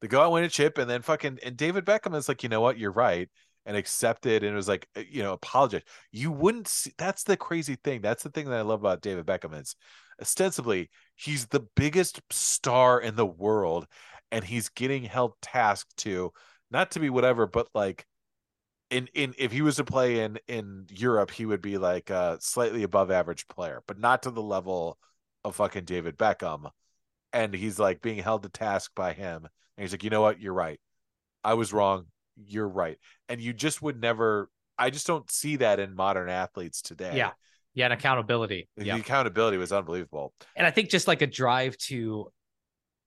They go out and win a chip, and then fucking and David Beckham is like, you know what, you're right, and accepted, and it was like, you know, apologize. You wouldn't see. That's the crazy thing. That's the thing that I love about David Beckham is, ostensibly, he's the biggest star in the world, and he's getting held tasked to not to be whatever, but like. In, in if he was to play in in Europe, he would be like a slightly above average player, but not to the level of fucking David Beckham. And he's like being held to task by him. And he's like, you know what? You're right. I was wrong. You're right. And you just would never, I just don't see that in modern athletes today. Yeah. Yeah, and accountability. The Yeah. accountability was unbelievable. And I think just like a drive to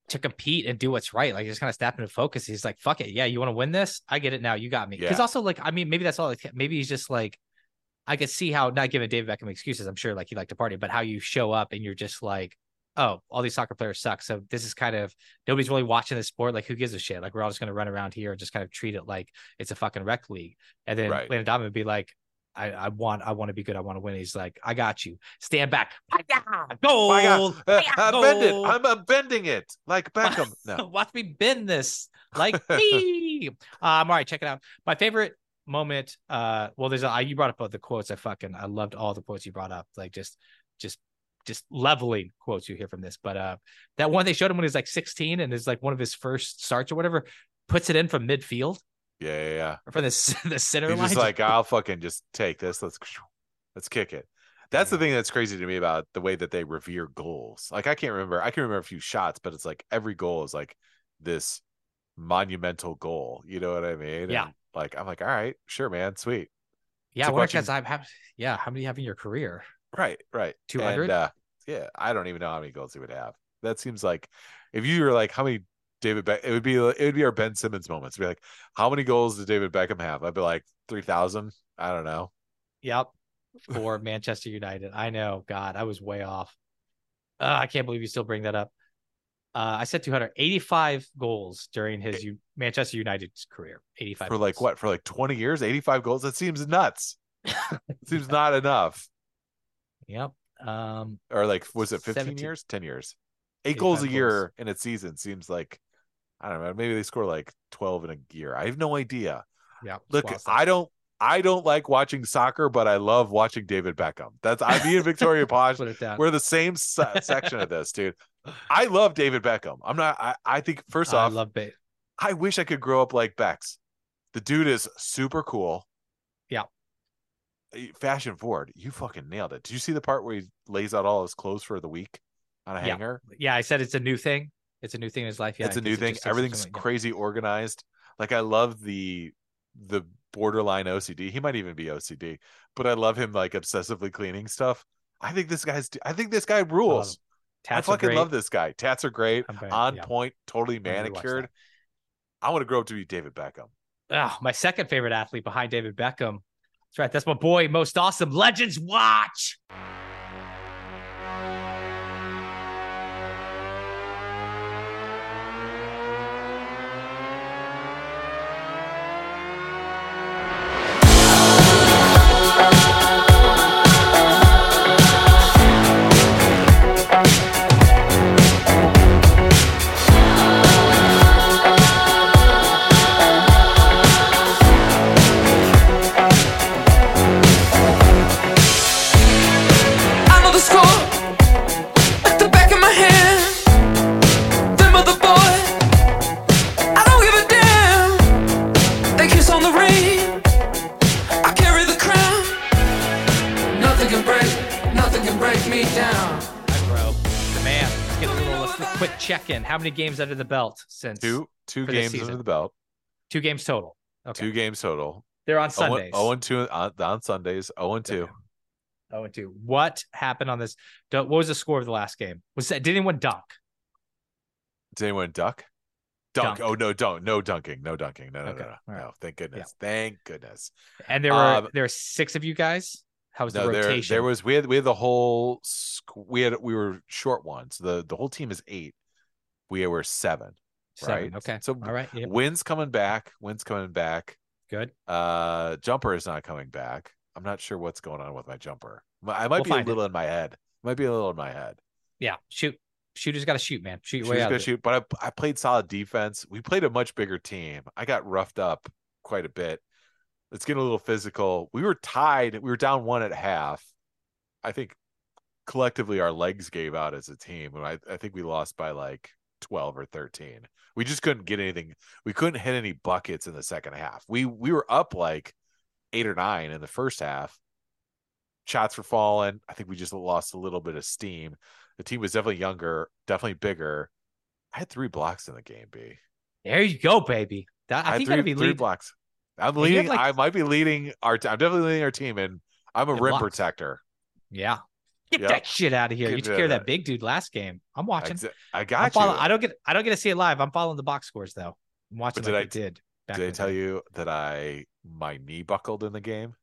to compete and do what's right, like just kind of snap into focus. He's like, fuck it. Yeah, you want to win this? I get it now. You got me. Because Yeah. also, like, I mean, maybe that's all maybe he's just like I could see how not giving David Beckham excuses, I'm sure like he liked to party, but how you show up and you're just like, oh, all these soccer players suck. So this is kind of nobody's really watching this sport. Like, who gives a shit? Like, we're all just gonna run around here and just kind of treat it like it's a fucking rec league. And then Right. Landon Donovan would be like, I, I want I want to be good. I want to win. He's like, I got you. Stand back. Goal. My God. Uh, Hiya, uh, bend it. I'm uh, bending it like Beckham. No. Watch me bend this like me. Um, all right, check it out. My favorite moment. Uh, well, there's a you brought up the quotes. I fucking I loved all the quotes you brought up. Like just, just, just leveling quotes you hear from this. But uh, that one they showed him when he's like 16 and is like one of his first starts or whatever. Puts it in from midfield Yeah, yeah, yeah. or from the the center He's line. just like, I'll fucking just take this. Let's let's kick it. That's the thing that's crazy to me about the way that they revere goals. Like I can't remember. I can remember a few shots, but it's like every goal is like this monumental goal. You know what I mean? Yeah. And, like I'm like, all right, sure, man, sweet. yeah, what watching- I've have. Yeah, how many you have in your career? Right, right. 200? Uh, yeah, I don't even know how many goals he would have. That seems like if you were like, how many David Beck, it would be it would be our Ben Simmons moments. It'd be like, how many goals did David Beckham have? I'd be like three thousand. I don't know. Yep. For Manchester United. I know. God, I was way off. Uh, I can't believe you still bring that up. Uh, I said 285 goals during his U- Manchester United's career. 85 For like what? For like twenty years, eighty five goals. That seems nuts. it seems not enough. Yep. Um, Or like, was it fifteen 17. years? Ten years? Eight goals a year goals. in a season seems like I don't know. Maybe they score like twelve in a gear. I have no idea. yeah. Look, stuff. I don't I don't like watching soccer, but I love watching David Beckham. That's I me and Victoria Posh. put it down. We're the same se- section of this, dude. I love David Beckham. I'm not. I, I think first I off, I love it. I wish I could grow up like Becks. The dude is super cool. Yeah. Eh, Fashion forward. You fucking nailed it. Did you see the part where he lays out all his clothes for the week on a Yeah. hanger? Yeah, I said it's a new thing. It's a new thing in his life. Yeah, it's a new thing. Everything's crazy organized. Like I love the the borderline OCD. He might even be OCD, but I love him like obsessively cleaning stuff. I think this guy's. I think this guy rules. I are fucking love this guy. Tats are great, very- on yeah. point, totally I'm gonna rewatch manicured. I want to grow up to be David Beckham. Oh, my second favorite athlete behind David Beckham. That's right. That's my boy, most awesome Legends Watch. Check in. How many games under the belt since Two two games under the belt. Two games total. Okay. Two games total. They're on Oh, Sundays. oh and two on, on Sundays. Oh and two. Okay. Oh, and two. What happened on this? What was the score of the last game? Was that did anyone dunk? Did anyone duck? Dunk. Dunk. Oh no, don't no dunking, no dunking. No, no, Okay, no, no. right. no. Thank goodness. Thank goodness. And there were Um, there were six of you guys. How was no, the there rotation? there was we had we had the whole we had we were short ones. The the whole team is eight. We were seven. Seven. right? Okay. So all right. Yeah. Wins coming back. Wins coming back. Good. Uh, jumper is not coming back. I'm not sure what's going on with my jumper. I might We'll be a find it. little in my head. Might be a little in my head. Yeah. Shoot. Shooter's got to shoot, man. Shoot your way out. gonna shoot, but I I played solid defense. We played a much bigger team. I got roughed up quite a bit. It's getting a little physical. We were tied. We were down one at half. I think collectively our legs gave out as a team. And I, I think we lost by like 12 or 13. We just couldn't get anything. We couldn't hit any buckets in the second half. We we were up like eight or nine in the first half. Shots were falling. I think we just lost a little bit of steam. The team was definitely younger, definitely bigger. I had three blocks in the game, B. There you go, baby. That, I, had think three, be three lead. blocks. I'm And you have, leading. like- I might be leading our. I'm definitely leading our team, and I'm a rim blocks. protector. Yeah. Get Yep. that shit out of here. Get you took care of that big dude last game. I'm watching. I I'm got you. I don't get I don't get to see it live. I'm following the box scores though. I'm watching But did like I- I did. back Did I tell day. you that I my knee buckled in the game?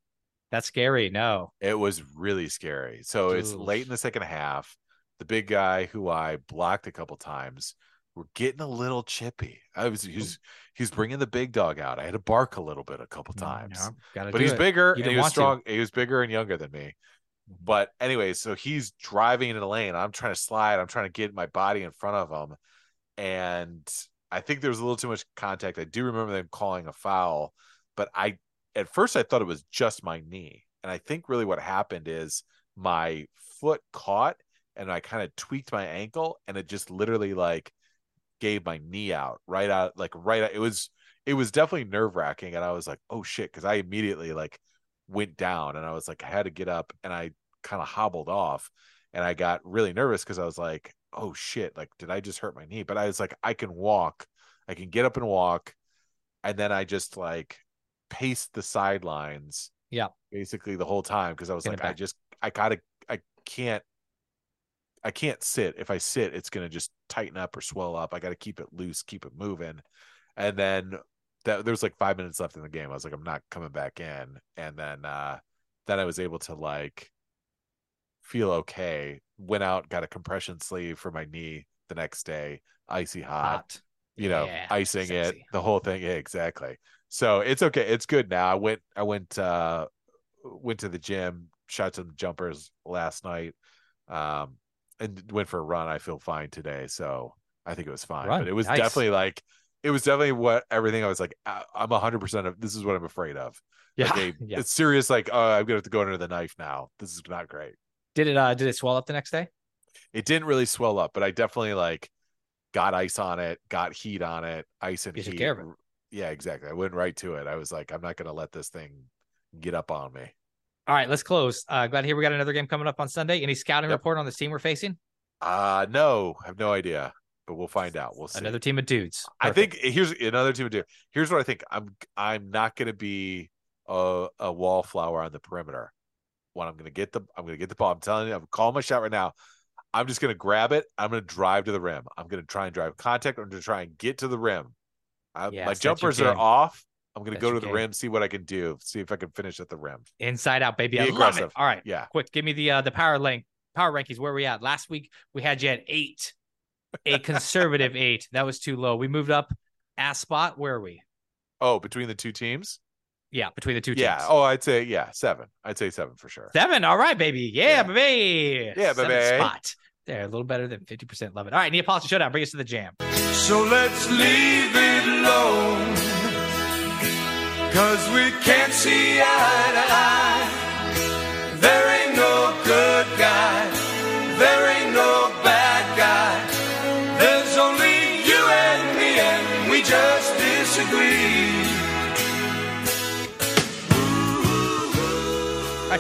That's scary. No. It was really scary. So it's late in the second half. The big guy who I blocked a couple times, we're getting a little chippy. I was he's he's bringing the big dog out. I had to bark a little bit a couple times. Mm, No, but he's it. bigger he was want to. strong. He was bigger and younger than me. But anyway, so he's driving in the lane. I'm trying to slide. I'm trying to get my body in front of him. And I think there was a little too much contact. I do remember them calling a foul, but I at first I thought it was just my knee. And I think really what happened is my foot caught and I kind of tweaked my ankle and it just literally like gave my knee out right out like right out. It was it was definitely nerve wracking and I was like, oh shit, because I immediately like went down and I was like, I had to get up and I kind of hobbled off and I got really nervous because I was like, oh shit, like did I just hurt my knee? But I was like, I can walk, I can get up and walk. And then I just like paced the sidelines. Yeah. Basically the whole time because I was like, I just I gotta I can't I can't sit. If I sit, it's gonna just tighten up or swell up. I gotta keep it loose, keep it moving. And then that there was like five minutes left in the game. I was like, I'm not coming back in. And then uh then I was able to like feel okay. Went out, got a compression sleeve for my knee the next day, icy hot, Hot. you know, Yeah, icing it, the whole thing. Yeah, exactly. So it's okay. It's good now. I went I went uh went to the gym, shot some jumpers last night, um, and went for a run. I feel fine today. So I think it was fine. Run, But it was nice. definitely like it was definitely what everything I was like, I- I'm hundred percent of this is what I'm afraid of. Yeah. Like a, yeah. It's serious, like, oh, I'm gonna have to go under the knife now. This is not great. Did it uh did it swell up the next day? It didn't really swell up, but I definitely like got ice on it, got heat on it, ice and You heat. care of it. Yeah, exactly. I went right to it. I was like, I'm not gonna let this thing get up on me. All right, let's close. Uh glad to hear we got another game coming up on Sunday. Any scouting Yep. report on the team we're facing? Uh no, I have no idea, but we'll find out. We'll see. Another team of dudes. I think here's another team of dudes. Here's what I think. I'm I'm not going to be a, a wallflower on the perimeter. When I'm going to get the I'm to get the ball. I'm telling you, I'm calling my shot right now. I'm just going to grab it. I'm going to drive to the rim. I'm going to try and drive contact. I'm to try and get to the rim. I, Yes, my jumpers are off. I'm going to That's go to the game. rim, see what I can do, see if I can finish at the rim. inside out, baby. Be I love aggressive. it. All right. Yeah. Quick, give me the uh the power link power rankings. Where we at? Last week we had you at eight. A conservative eight. That was too low. We moved up a spot. Where are we? Oh, between the two teams? Yeah, between the two teams. Yeah. Oh, I'd say yeah, seven. I'd say seven for sure. Seven. All right, baby. Yeah, Yeah. baby. Yeah, Seven baby. Spot. There, a little better than 50%. Love it. All right, Neapolitan Showdown. Bring us to the jam. So let's leave it alone. Cause we can't see eye to eye.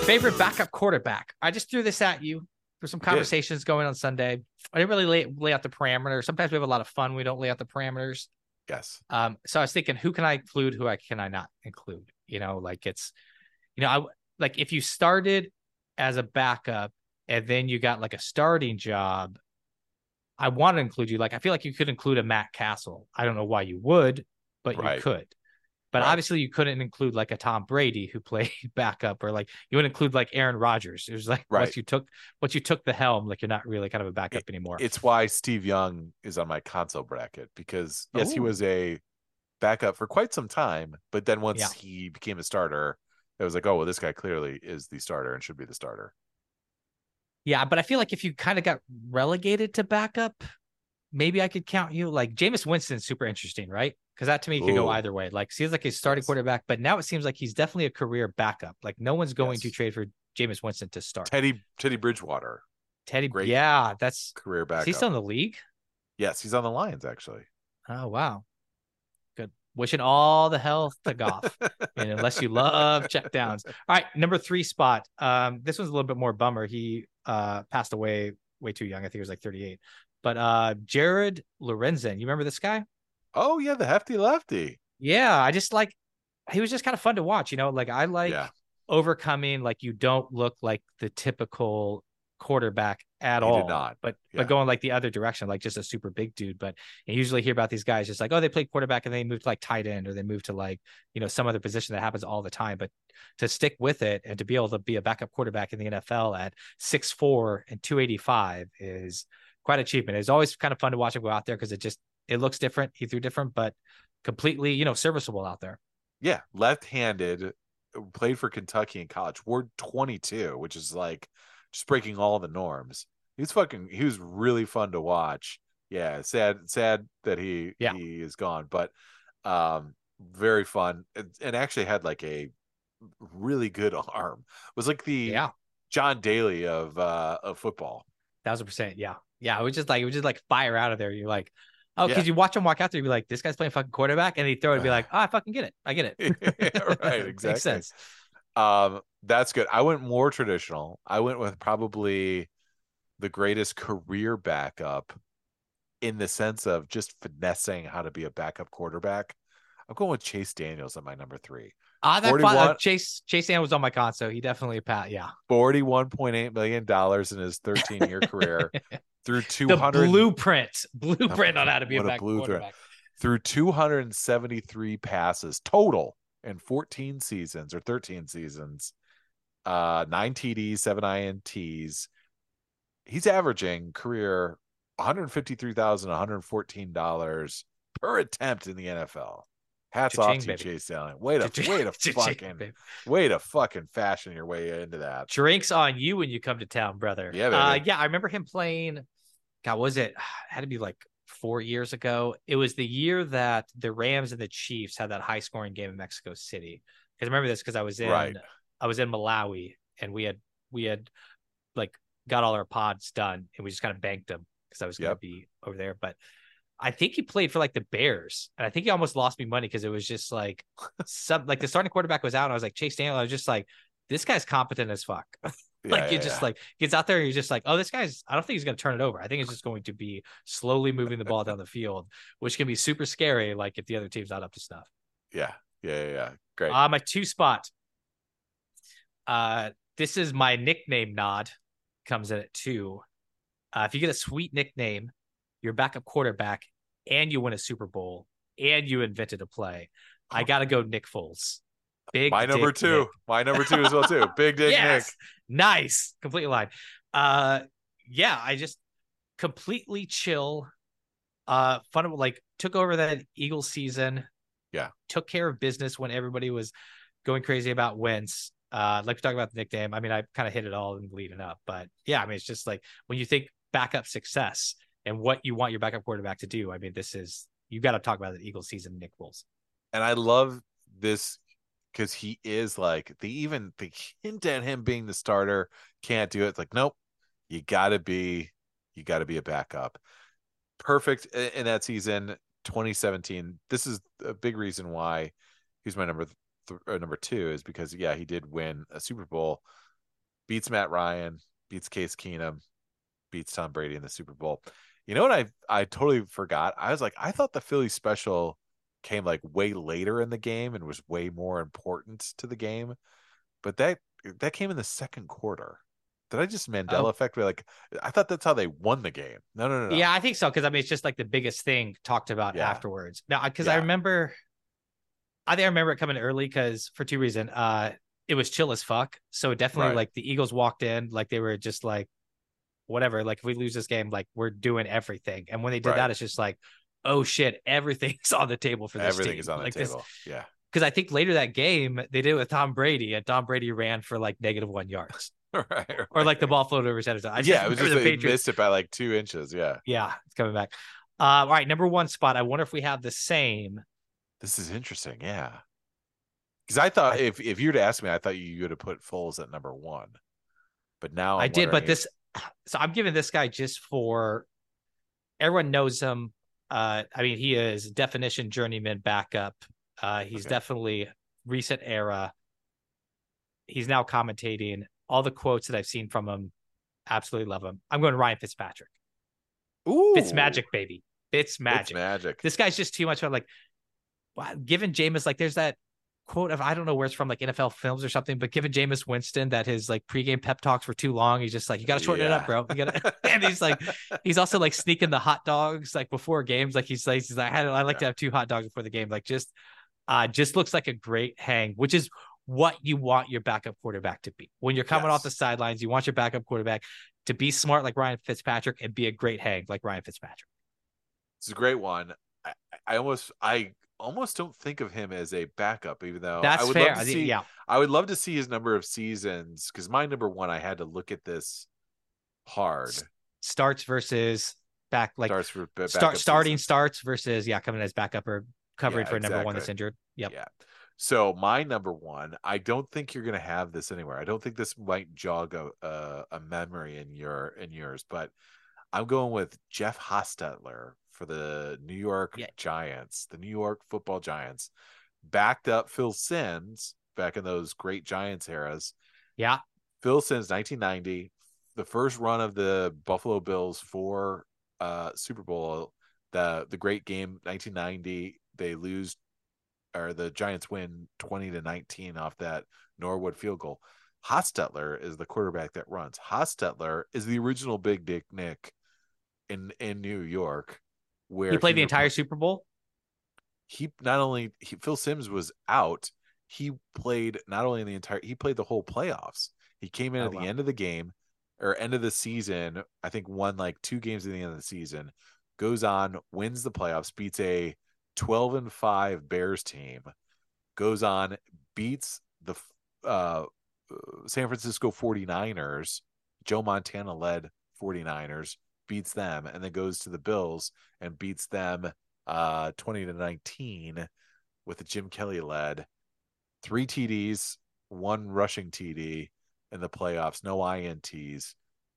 Favorite backup quarterback. I just threw this at you. There's some conversations going on Sunday. I didn't really lay, lay out the parameters. Sometimes we have a lot of fun. We don't lay out the parameters. Yes. Um, so I was thinking, who can I include? Who I can I not include? You know, like it's, you know, I like if you started as a backup and then you got like a starting job. I want to include you. Like I feel like you could include a Matt Cassel. I don't know why you would, but Right. you could. But Right. obviously you couldn't include like a Tom Brady who played backup or like you wouldn't include like Aaron Rodgers. It was like Right. once you took once you took the helm, like you're not really kind of a backup anymore. It's why Steve Young is on my console bracket because yes, he was a backup for quite some time, but then once Yeah. he became a starter, it was like, oh well, this guy clearly is the starter and should be the starter. Yeah, but I feel like if you kind of got relegated to backup, maybe I could count you. Like Jameis Winston's super interesting, right? Because that to me could go either way. Like seems like a starting Yes. quarterback, but now it seems like he's definitely a career backup. Like no one's going to trade for Jameis Winston to start. Teddy Teddy Bridgewater, Teddy, great yeah, that's career backup. He's still in the league? yes, he's on the Lions actually. Oh wow, good. Wishing all the health to Goff, and unless you love checkdowns. All right, number three spot. Um, this one's a little bit more bummer. He uh passed away way too young. I think he was like 38. But uh, Jared Lorenzen, you remember this guy? Oh yeah, the hefty lefty. Yeah, I just like he was just kind of fun to watch. You know, like I like yeah, overcoming. Like you don't look like the typical quarterback at He all. did not. But Yeah. but going like the other direction, like just a super big dude. But you usually hear about these guys just like, oh, they played quarterback and they moved to like tight end or they moved to like, you know, some other position that happens all the time. But to stick with it and to be able to be a backup quarterback in the NFL at six four and 285 is quite an achievement. It's always kind of fun to watch him go out there because it just it looks different. He threw different, but completely, you know, serviceable out there. yeah, left-handed, played for Kentucky in college. Wore 22, which is like just breaking all the norms. He's fucking. He was really fun to watch. Yeah, sad, sad that he Yeah. he is gone, but um, very fun and, and actually had like a really good arm. Was like the Yeah. John Daly of uh of football. Thousand percent. Yeah. Yeah. It was just like, it was just like fire out of there. You're like, oh, because Yeah. you watch him walk out there, you'd be like, this guy's playing fucking quarterback. And they throw it and be like, oh, I fucking get it. I get it. right, Exactly. Makes sense. Um, that's good. I went more traditional. I went with probably the greatest career backup in the sense of just finessing how to be a backup quarterback. I'm going with Chase Daniels at my number three. Ah, that fun, uh, 41 Chase Chase Ann was on my console. He definitely pat. Yeah. $41.8 million in his 13 year career through 200 blueprint, blueprint on how to be a a back blueprint. quarterback. through 273 passes total in 14 seasons or 13 seasons. Uh, nine TDs, seven INTs. He's averaging career $153,114 per attempt in the NFL. Hats off Cha-ching, to baby. Chase Allen. Way to Cha-ching, way to fucking baby. way to fucking fashion your way into that. Drinks on you when you come to town, brother. Yeah, Uh, yeah, I remember him playing. God, was it? Had to be like four years ago. It was the year that the Rams and the Chiefs had that high scoring game in Mexico City. Because I remember this because I was in Right. I was in Malawi and we had we had like got all our pods done and we just kind of banked them because I was going to be over there. But I think he played for like the Bears, and I think he almost lost me money because it was just like some like the starting quarterback was out. And I was like Chase Daniel. I was just like, this guy's competent as fuck. Yeah, like yeah, just yeah. like gets out there and you're just like, oh, this guy's. I don't think he's going to turn it over. I think it's just going to be slowly moving the ball down the field, which can be super scary. Like if the other team's not up to snuff. yeah, yeah, yeah, yeah. Great. Uh, my two spot. Uh, this is my nickname nod. Comes in at two. Uh, if you get a sweet nickname, your backup quarterback, and you win a Super Bowl, and you invented a play, I gotta go Nick Foles. Big My number two. Nick. My number two as well too. Big Dick yes. Nice. Completely line. Uh yeah, I just completely chill. Uh fun like took over that Eagle season. Yeah. Took care of business when everybody was going crazy about Wentz. Uh like we talk about the nickname. I mean, I kind of hit it all in leading up, but yeah, I mean it's just like when you think backup success and what you want your backup quarterback to do. I mean, this is you got to talk about the Eagles season, Nick Foles. and I love this because he is like the even the hint at him being the starter can't do it. It's like nope, you got to be you got to be a backup. Perfect in that season, 2017. This is a big reason why he's my number th- number two is because yeah he did win a Super Bowl, beats Matt Ryan, beats Case Keenum, beats Tom Brady in the Super Bowl. You know what I I totally forgot. I was like I thought the Philly special came like way later in the game and was way more important to the game. But that that came in the second quarter. Did I just Mandela effect? Where like I thought that's how they won the game. No, no, no, no. Yeah, I think so. Because I mean, it's just like the biggest thing talked about Yeah. afterwards. Now, because I remember, I think I remember it coming early because for two reasons. Uh, it was chill as fuck. So definitely, Right. like the Eagles walked in, like they were just like, whatever. Like if we lose this game, like we're doing everything. And when they did Right. that, it's just like, oh shit, everything's on the table for this everything team. is on the like this- table. Yeah, because I think later that game they did it with Tom Brady, and Tom Brady ran for like negative one yards, right. or like the ball floated over his head. I yeah, it was just the Patriots missed it by like two inches. Yeah, yeah, it's coming back. Uh, all right, number one spot. I wonder if we have the same. this is interesting. Yeah, because I thought if if you were to ask me, I thought you would have put Foles at number one, but now i I'm did, but this. So I'm giving this guy just for everyone knows him. Uh, I mean, he is definition journeyman backup. Uh, he's Okay. definitely recent era. He's now commentating. All the quotes that I've seen from him, absolutely love him. I'm going Ryan Fitzpatrick. Ooh, Fitz magic, baby. Fitz Fitz magic. magic. this guy's just too much of like wow, given Jameis like there's that quote of I don't know where it's from like NFL films or something, but given Jameis Winston that his like pregame pep talks were too long, he's just like you got to shorten it up, bro. You gotta, and he's like he's also like sneaking the hot dogs like before games, like he's like he's like I, I like to have two hot dogs before the game, like just uh just looks like a great hang, which is what you want your backup quarterback to be. When you're coming off the sidelines, you want your backup quarterback to be smart like Ryan Fitzpatrick and be a great hang like Ryan Fitzpatrick. It's a great one. I, I almost I almost don't think of him as a backup, even though That's I would fair. love to I think- see. yeah. I would love to see his number of seasons because my number one, I had to look at this hard. S- starts versus back like starts for start starting starts versus yeah coming as backup or covering Yeah, for number one that's injured. Yep. Yeah. So my number one, I don't think you're gonna have this anywhere. I don't think this might jog a a, a memory in your in yours, but I'm going with Jeff Hostetler for the New York Yeah. Giants, the New York Football Giants, backed up Phil Simms back in those great Giants eras. Yeah. Phil Simms, 1990, the first run of the Buffalo Bills for uh Super Bowl, the the great game 1990. They lose or the Giants win 20 to 19 off that Norwood field goal. Hostetler is the quarterback that runs. Hostetler is the original Big Dick Nick in in New York, where He played the entire Super Bowl. he not only he, Phil Simms was out, he played not only in the entire he played the whole playoffs. He came in Oh, at the end of the game or end of the season, I think won like two games at the end of the season, goes on, wins the playoffs, beats a 12 and 5 Bears team, goes on, beats the uh San Francisco 49ers, Joe Montana led 49ers, beats them, and then goes to the Bills and beats them uh 20 to 19 with Jim Kelly led three TDs, one rushing TD in the playoffs, no INTs.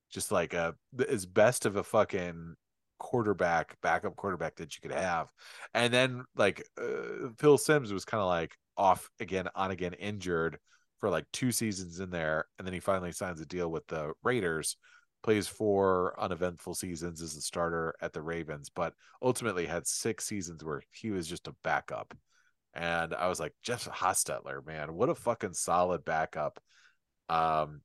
Just like a as best of a fucking quarterback, backup quarterback that you could have. And then like uh, Phil Simms was kind of like off again, on again, injured for like two seasons in there, and then he finally signs a deal with the Raiders. Plays four uneventful seasons as a starter at the Ravens, but ultimately had six seasons where he was just a backup. And I was like, Jeff Hostetler, man, what a fucking solid backup. Um,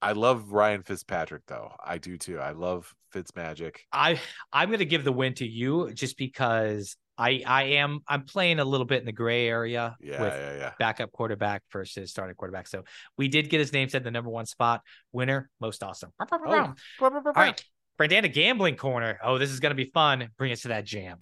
I love Ryan Fitzpatrick though. I do too. I love Fitzmagic. I I'm gonna give the win to you just because I I am I'm playing a little bit in the gray area Yeah, with yeah, yeah. backup quarterback versus starting quarterback. So we did get his name said the number one spot. Winner, most awesome. Oh. All right. Brandana gambling corner. Oh, this is gonna be fun. Bring us to that jam.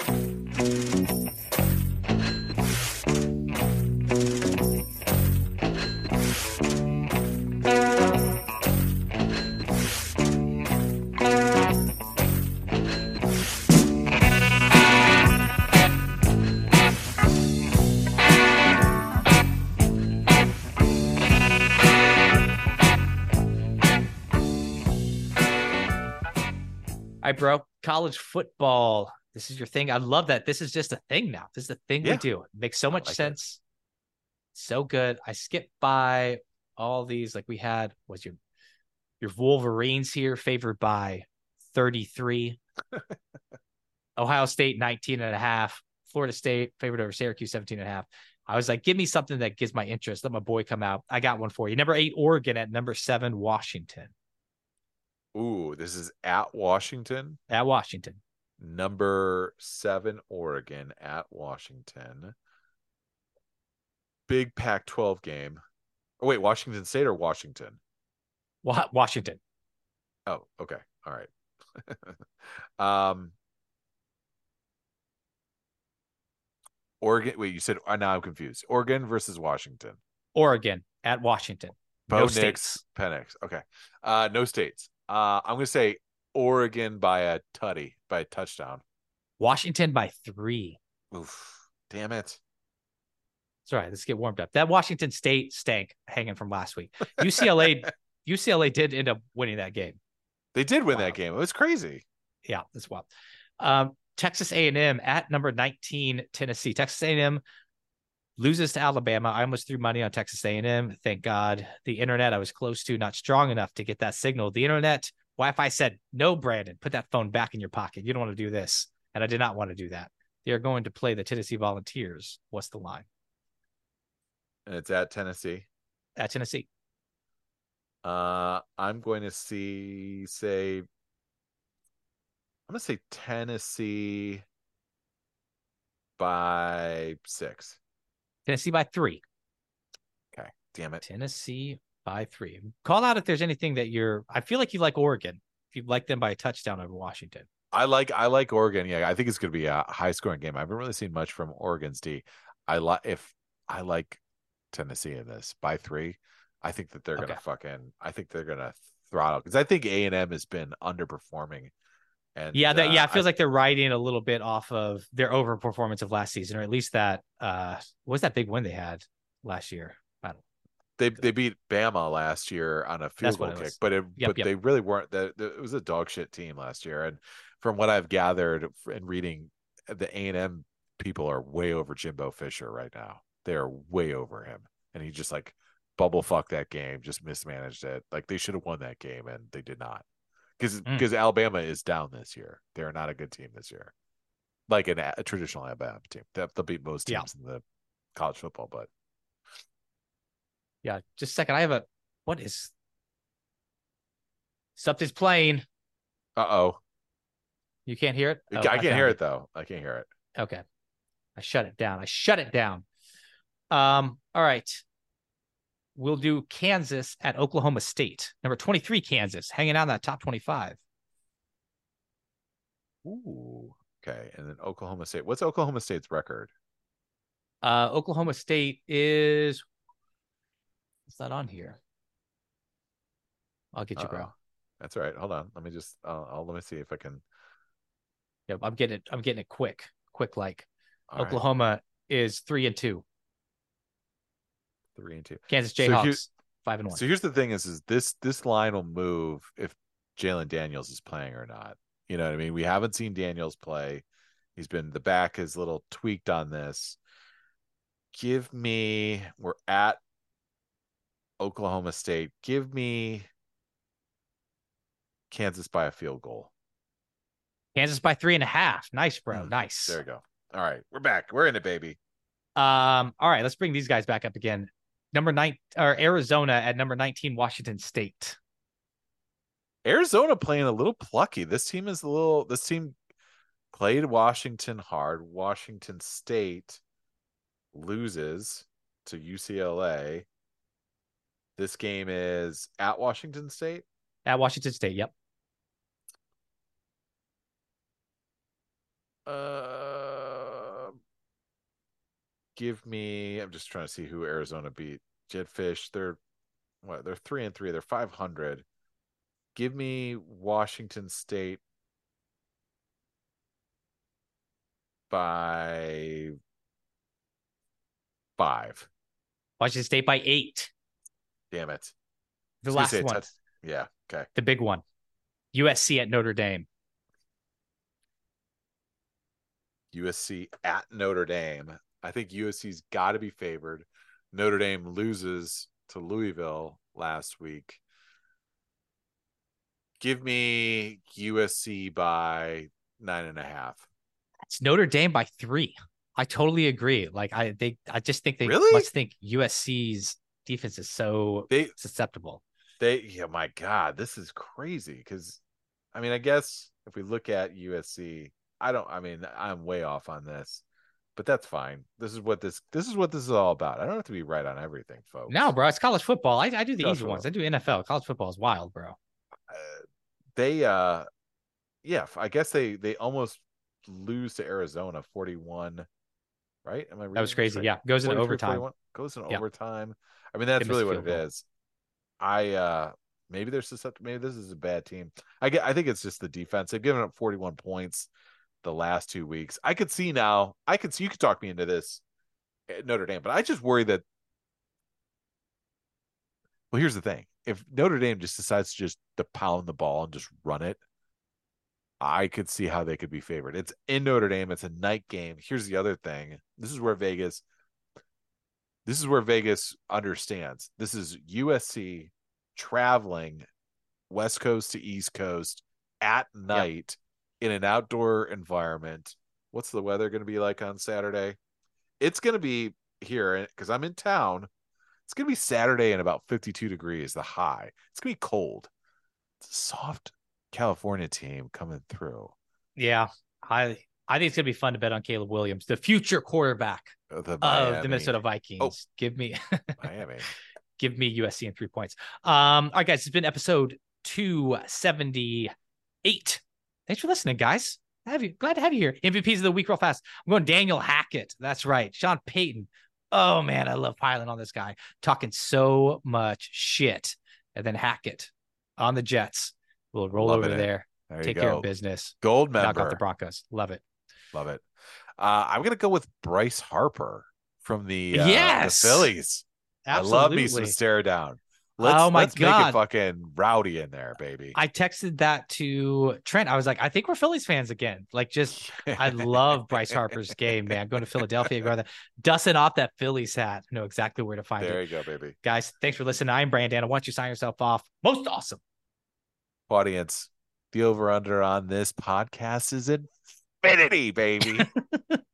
Bro. College football. This is your thing. I love that. This is just a thing now. This is the thing Yeah. we do. It makes so much like it. sense. So good. I skipped by all these. Like we had was your your Wolverines here favored by 33. Ohio State 19 and a half. Florida State favored over Syracuse 17 and a half. I was like, give me something that gives my interest. Let my boy come out. I got one for you. Number eight, Oregon at number seven, Washington. Ooh, this is at Washington. At Washington. Number seven, Oregon at Washington. Big Pac 12 game. Oh, wait, Washington State or Washington? Wa- Washington. Oh, okay. All right. um, Oregon. Wait, you said uh, now I'm confused. Oregon versus Washington. Oregon at Washington. Bo No Nix, states. Penix. Okay. Uh, no states. Uh, I'm gonna say Oregon by a tutty, by a touchdown. Washington by three. Oof. Damn it. It's all right. Let's get warmed up. That Washington State stank hanging from last week. UCLA, UCLA did end up winning that game. They did win Wow. that game. It was crazy. Yeah, that's wild. Um, Texas A&M at number 19, Tennessee. Texas A&M loses to Alabama. I almost threw money on Texas A&M. Thank God the internet I was close to not strong enough to get that signal. The internet Wi-Fi said, "No, Brandon, put that phone back in your pocket. You don't want to do this." And I did not want to do that. They are going to play the Tennessee Volunteers. What's the line? And it's at Tennessee. At Tennessee. Uh, I'm going to see say I'm gonna say Tennessee by six. Tennessee by 3. Okay. Damn it. Tennessee by 3. Call out if there's anything that you're I feel like you like Oregon. If you like them by a touchdown over Washington. I like I like Oregon. Yeah, I think it's gonna be a high scoring game. I haven't really seen much from Oregon's D. I like if I like Tennessee in this by three. I think that they're gonna fucking I think they're gonna throttle because I think A and M has been underperforming. And Yeah, that, uh, yeah, it feels I- like they're riding a little bit off of their overperformance of last season, or at least that uh what was that big win they had last year? I don't they they beat Bama last year on a field That's goal kick, but it Yep, but yep. they really weren't. That it was a dog shit team last year, and from what I've gathered and reading, the A and M people are way over Jimbo Fisher right now. They are way over him, and he just like bubble fucked that game, just mismanaged it. Like they should have won that game, and they did not because Mm. because Alabama is down this year. They are not a good team this year, like an, a traditional Alabama team. They'll, they'll beat most Yeah. teams in the college football, but yeah, just a second. I have a what is something's playing. uh oh, You can't hear it? Oh, I can't found hear it though. I can't hear it. Okay. I shut it down. I shut it down. Um, all right. We'll do Kansas at Oklahoma State. Number 23, Kansas, hanging out in that top 25. Ooh. Okay. And then Oklahoma State. What's Oklahoma State's record? Uh, Oklahoma State is what's that on here? I'll get you, bro. Uh-oh. That's all right. Hold on. Let me just I'll, I'll let me see if I can Yep, I'm getting it. I'm getting it quick. Quick like all right, Oklahoma is three and two. Three and two. Kansas So Jayhawks five and one. So here's the thing is is this this line will move if Jalon Daniels is playing or not. You know what I mean? We haven't seen Daniels play. He's been the back is a little tweaked on this. Give me we're at Oklahoma State. Give me Kansas by a field goal. Kansas by three and a half. Nice, bro. Mm, nice. There you go. All right, we're back. We're in it, baby. Um, all right, let's bring these guys back up again. Number nine or Arizona at number 19, Washington State. Arizona playing a little plucky. This team is a little. This team played Washington hard. Washington State loses to UCLA. This game is at Washington State. At Washington State, yep. Uh, give me. I'm just trying to see who Arizona beat. Jetfish. They're what? They're three and three. They're 500. Give me Washington State by five. Washington State by eight. Damn it. The last one, touch- Yeah. Okay. the big one. USC at Notre Dame. USC at Notre Dame. I think USC's got to be favored. Notre Dame loses to Louisville last week. Give me USC by nine and a half. It's Notre Dame by three. I totally agree. Like I they I just think they Really? must think USC's defense is so They susceptible. they yeah, my God, this is crazy. Because I mean, I guess if we look at USC, I don't. I mean, I'm way off on this, but that's fine. This is what this this is what this is all about. I don't have to be right on everything, folks. No, bro, it's college football. I, I do the College easy ones. I do NFL. College football is wild, bro. uh, they uh yeah i guess they they almost lose to arizona 41 right am i That was crazy. right? Yeah, goes into overtime. 41? goes in Yeah. overtime i mean that's really what it goal. is i uh maybe they're susceptible maybe this is a bad team i get i think it's just the defense they've given up 41 points the last two weeks i could see now i could see you could talk me into this at notre dame but i just worry that well here's the thing if notre dame just decides to just to pound the ball and just run it I could see how they could be favored. It's in Notre Dame. It's a night game. Here's the other thing. This is where Vegas. This is where Vegas understands. This is USC traveling West Coast to East Coast at night in an outdoor environment. What's the weather going to be like on Saturday? It's going to be here because I'm in town. It's going to be Saturday and about 52 degrees, the high. It's going to be cold. It's a soft California team coming through. Yeah, I I think it's gonna be fun to bet on Caleb Williams, the future quarterback Uh, The of the Minnesota Vikings. Give me Miami. give me USC in three points. Um, all right, guys, it's been episode 278. Thanks for listening, guys. Have you glad to have you here. MVPs of the week, real fast. I'm going Daniel Hackett. That's right. Sean Payton. Oh man, I love piling on this guy, talking so much shit. And then Hackett on the Jets. We'll roll over it. there, There you take go. care of business, Gold knock member. off the Broncos. Love it. Love it. Uh, I'm gonna go with Bryce Harper from the uh, the Yes. Phillies. Absolutely. I love me some stare down. Let's, Oh my let's make God. it fucking rowdy in there, baby. I texted that to Trent. I was like, I think we're Phillies fans again. Like, just I love Bryce Harper's game, man. Going to Philadelphia, going there, dusting off that Phillies hat. I know exactly where to find there it. There you go, baby. Guys, thanks for listening. I'm Brandon. I want you to sign yourself off? Most awesome. Audience, the over under on this podcast is infinity, baby.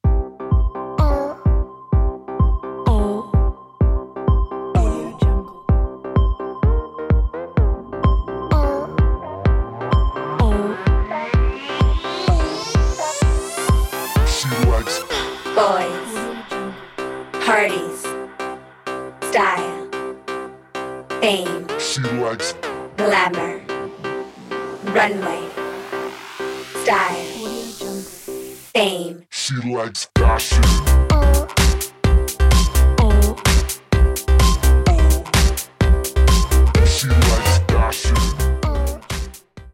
she likes glamour, runway, style, fame, she likes fashion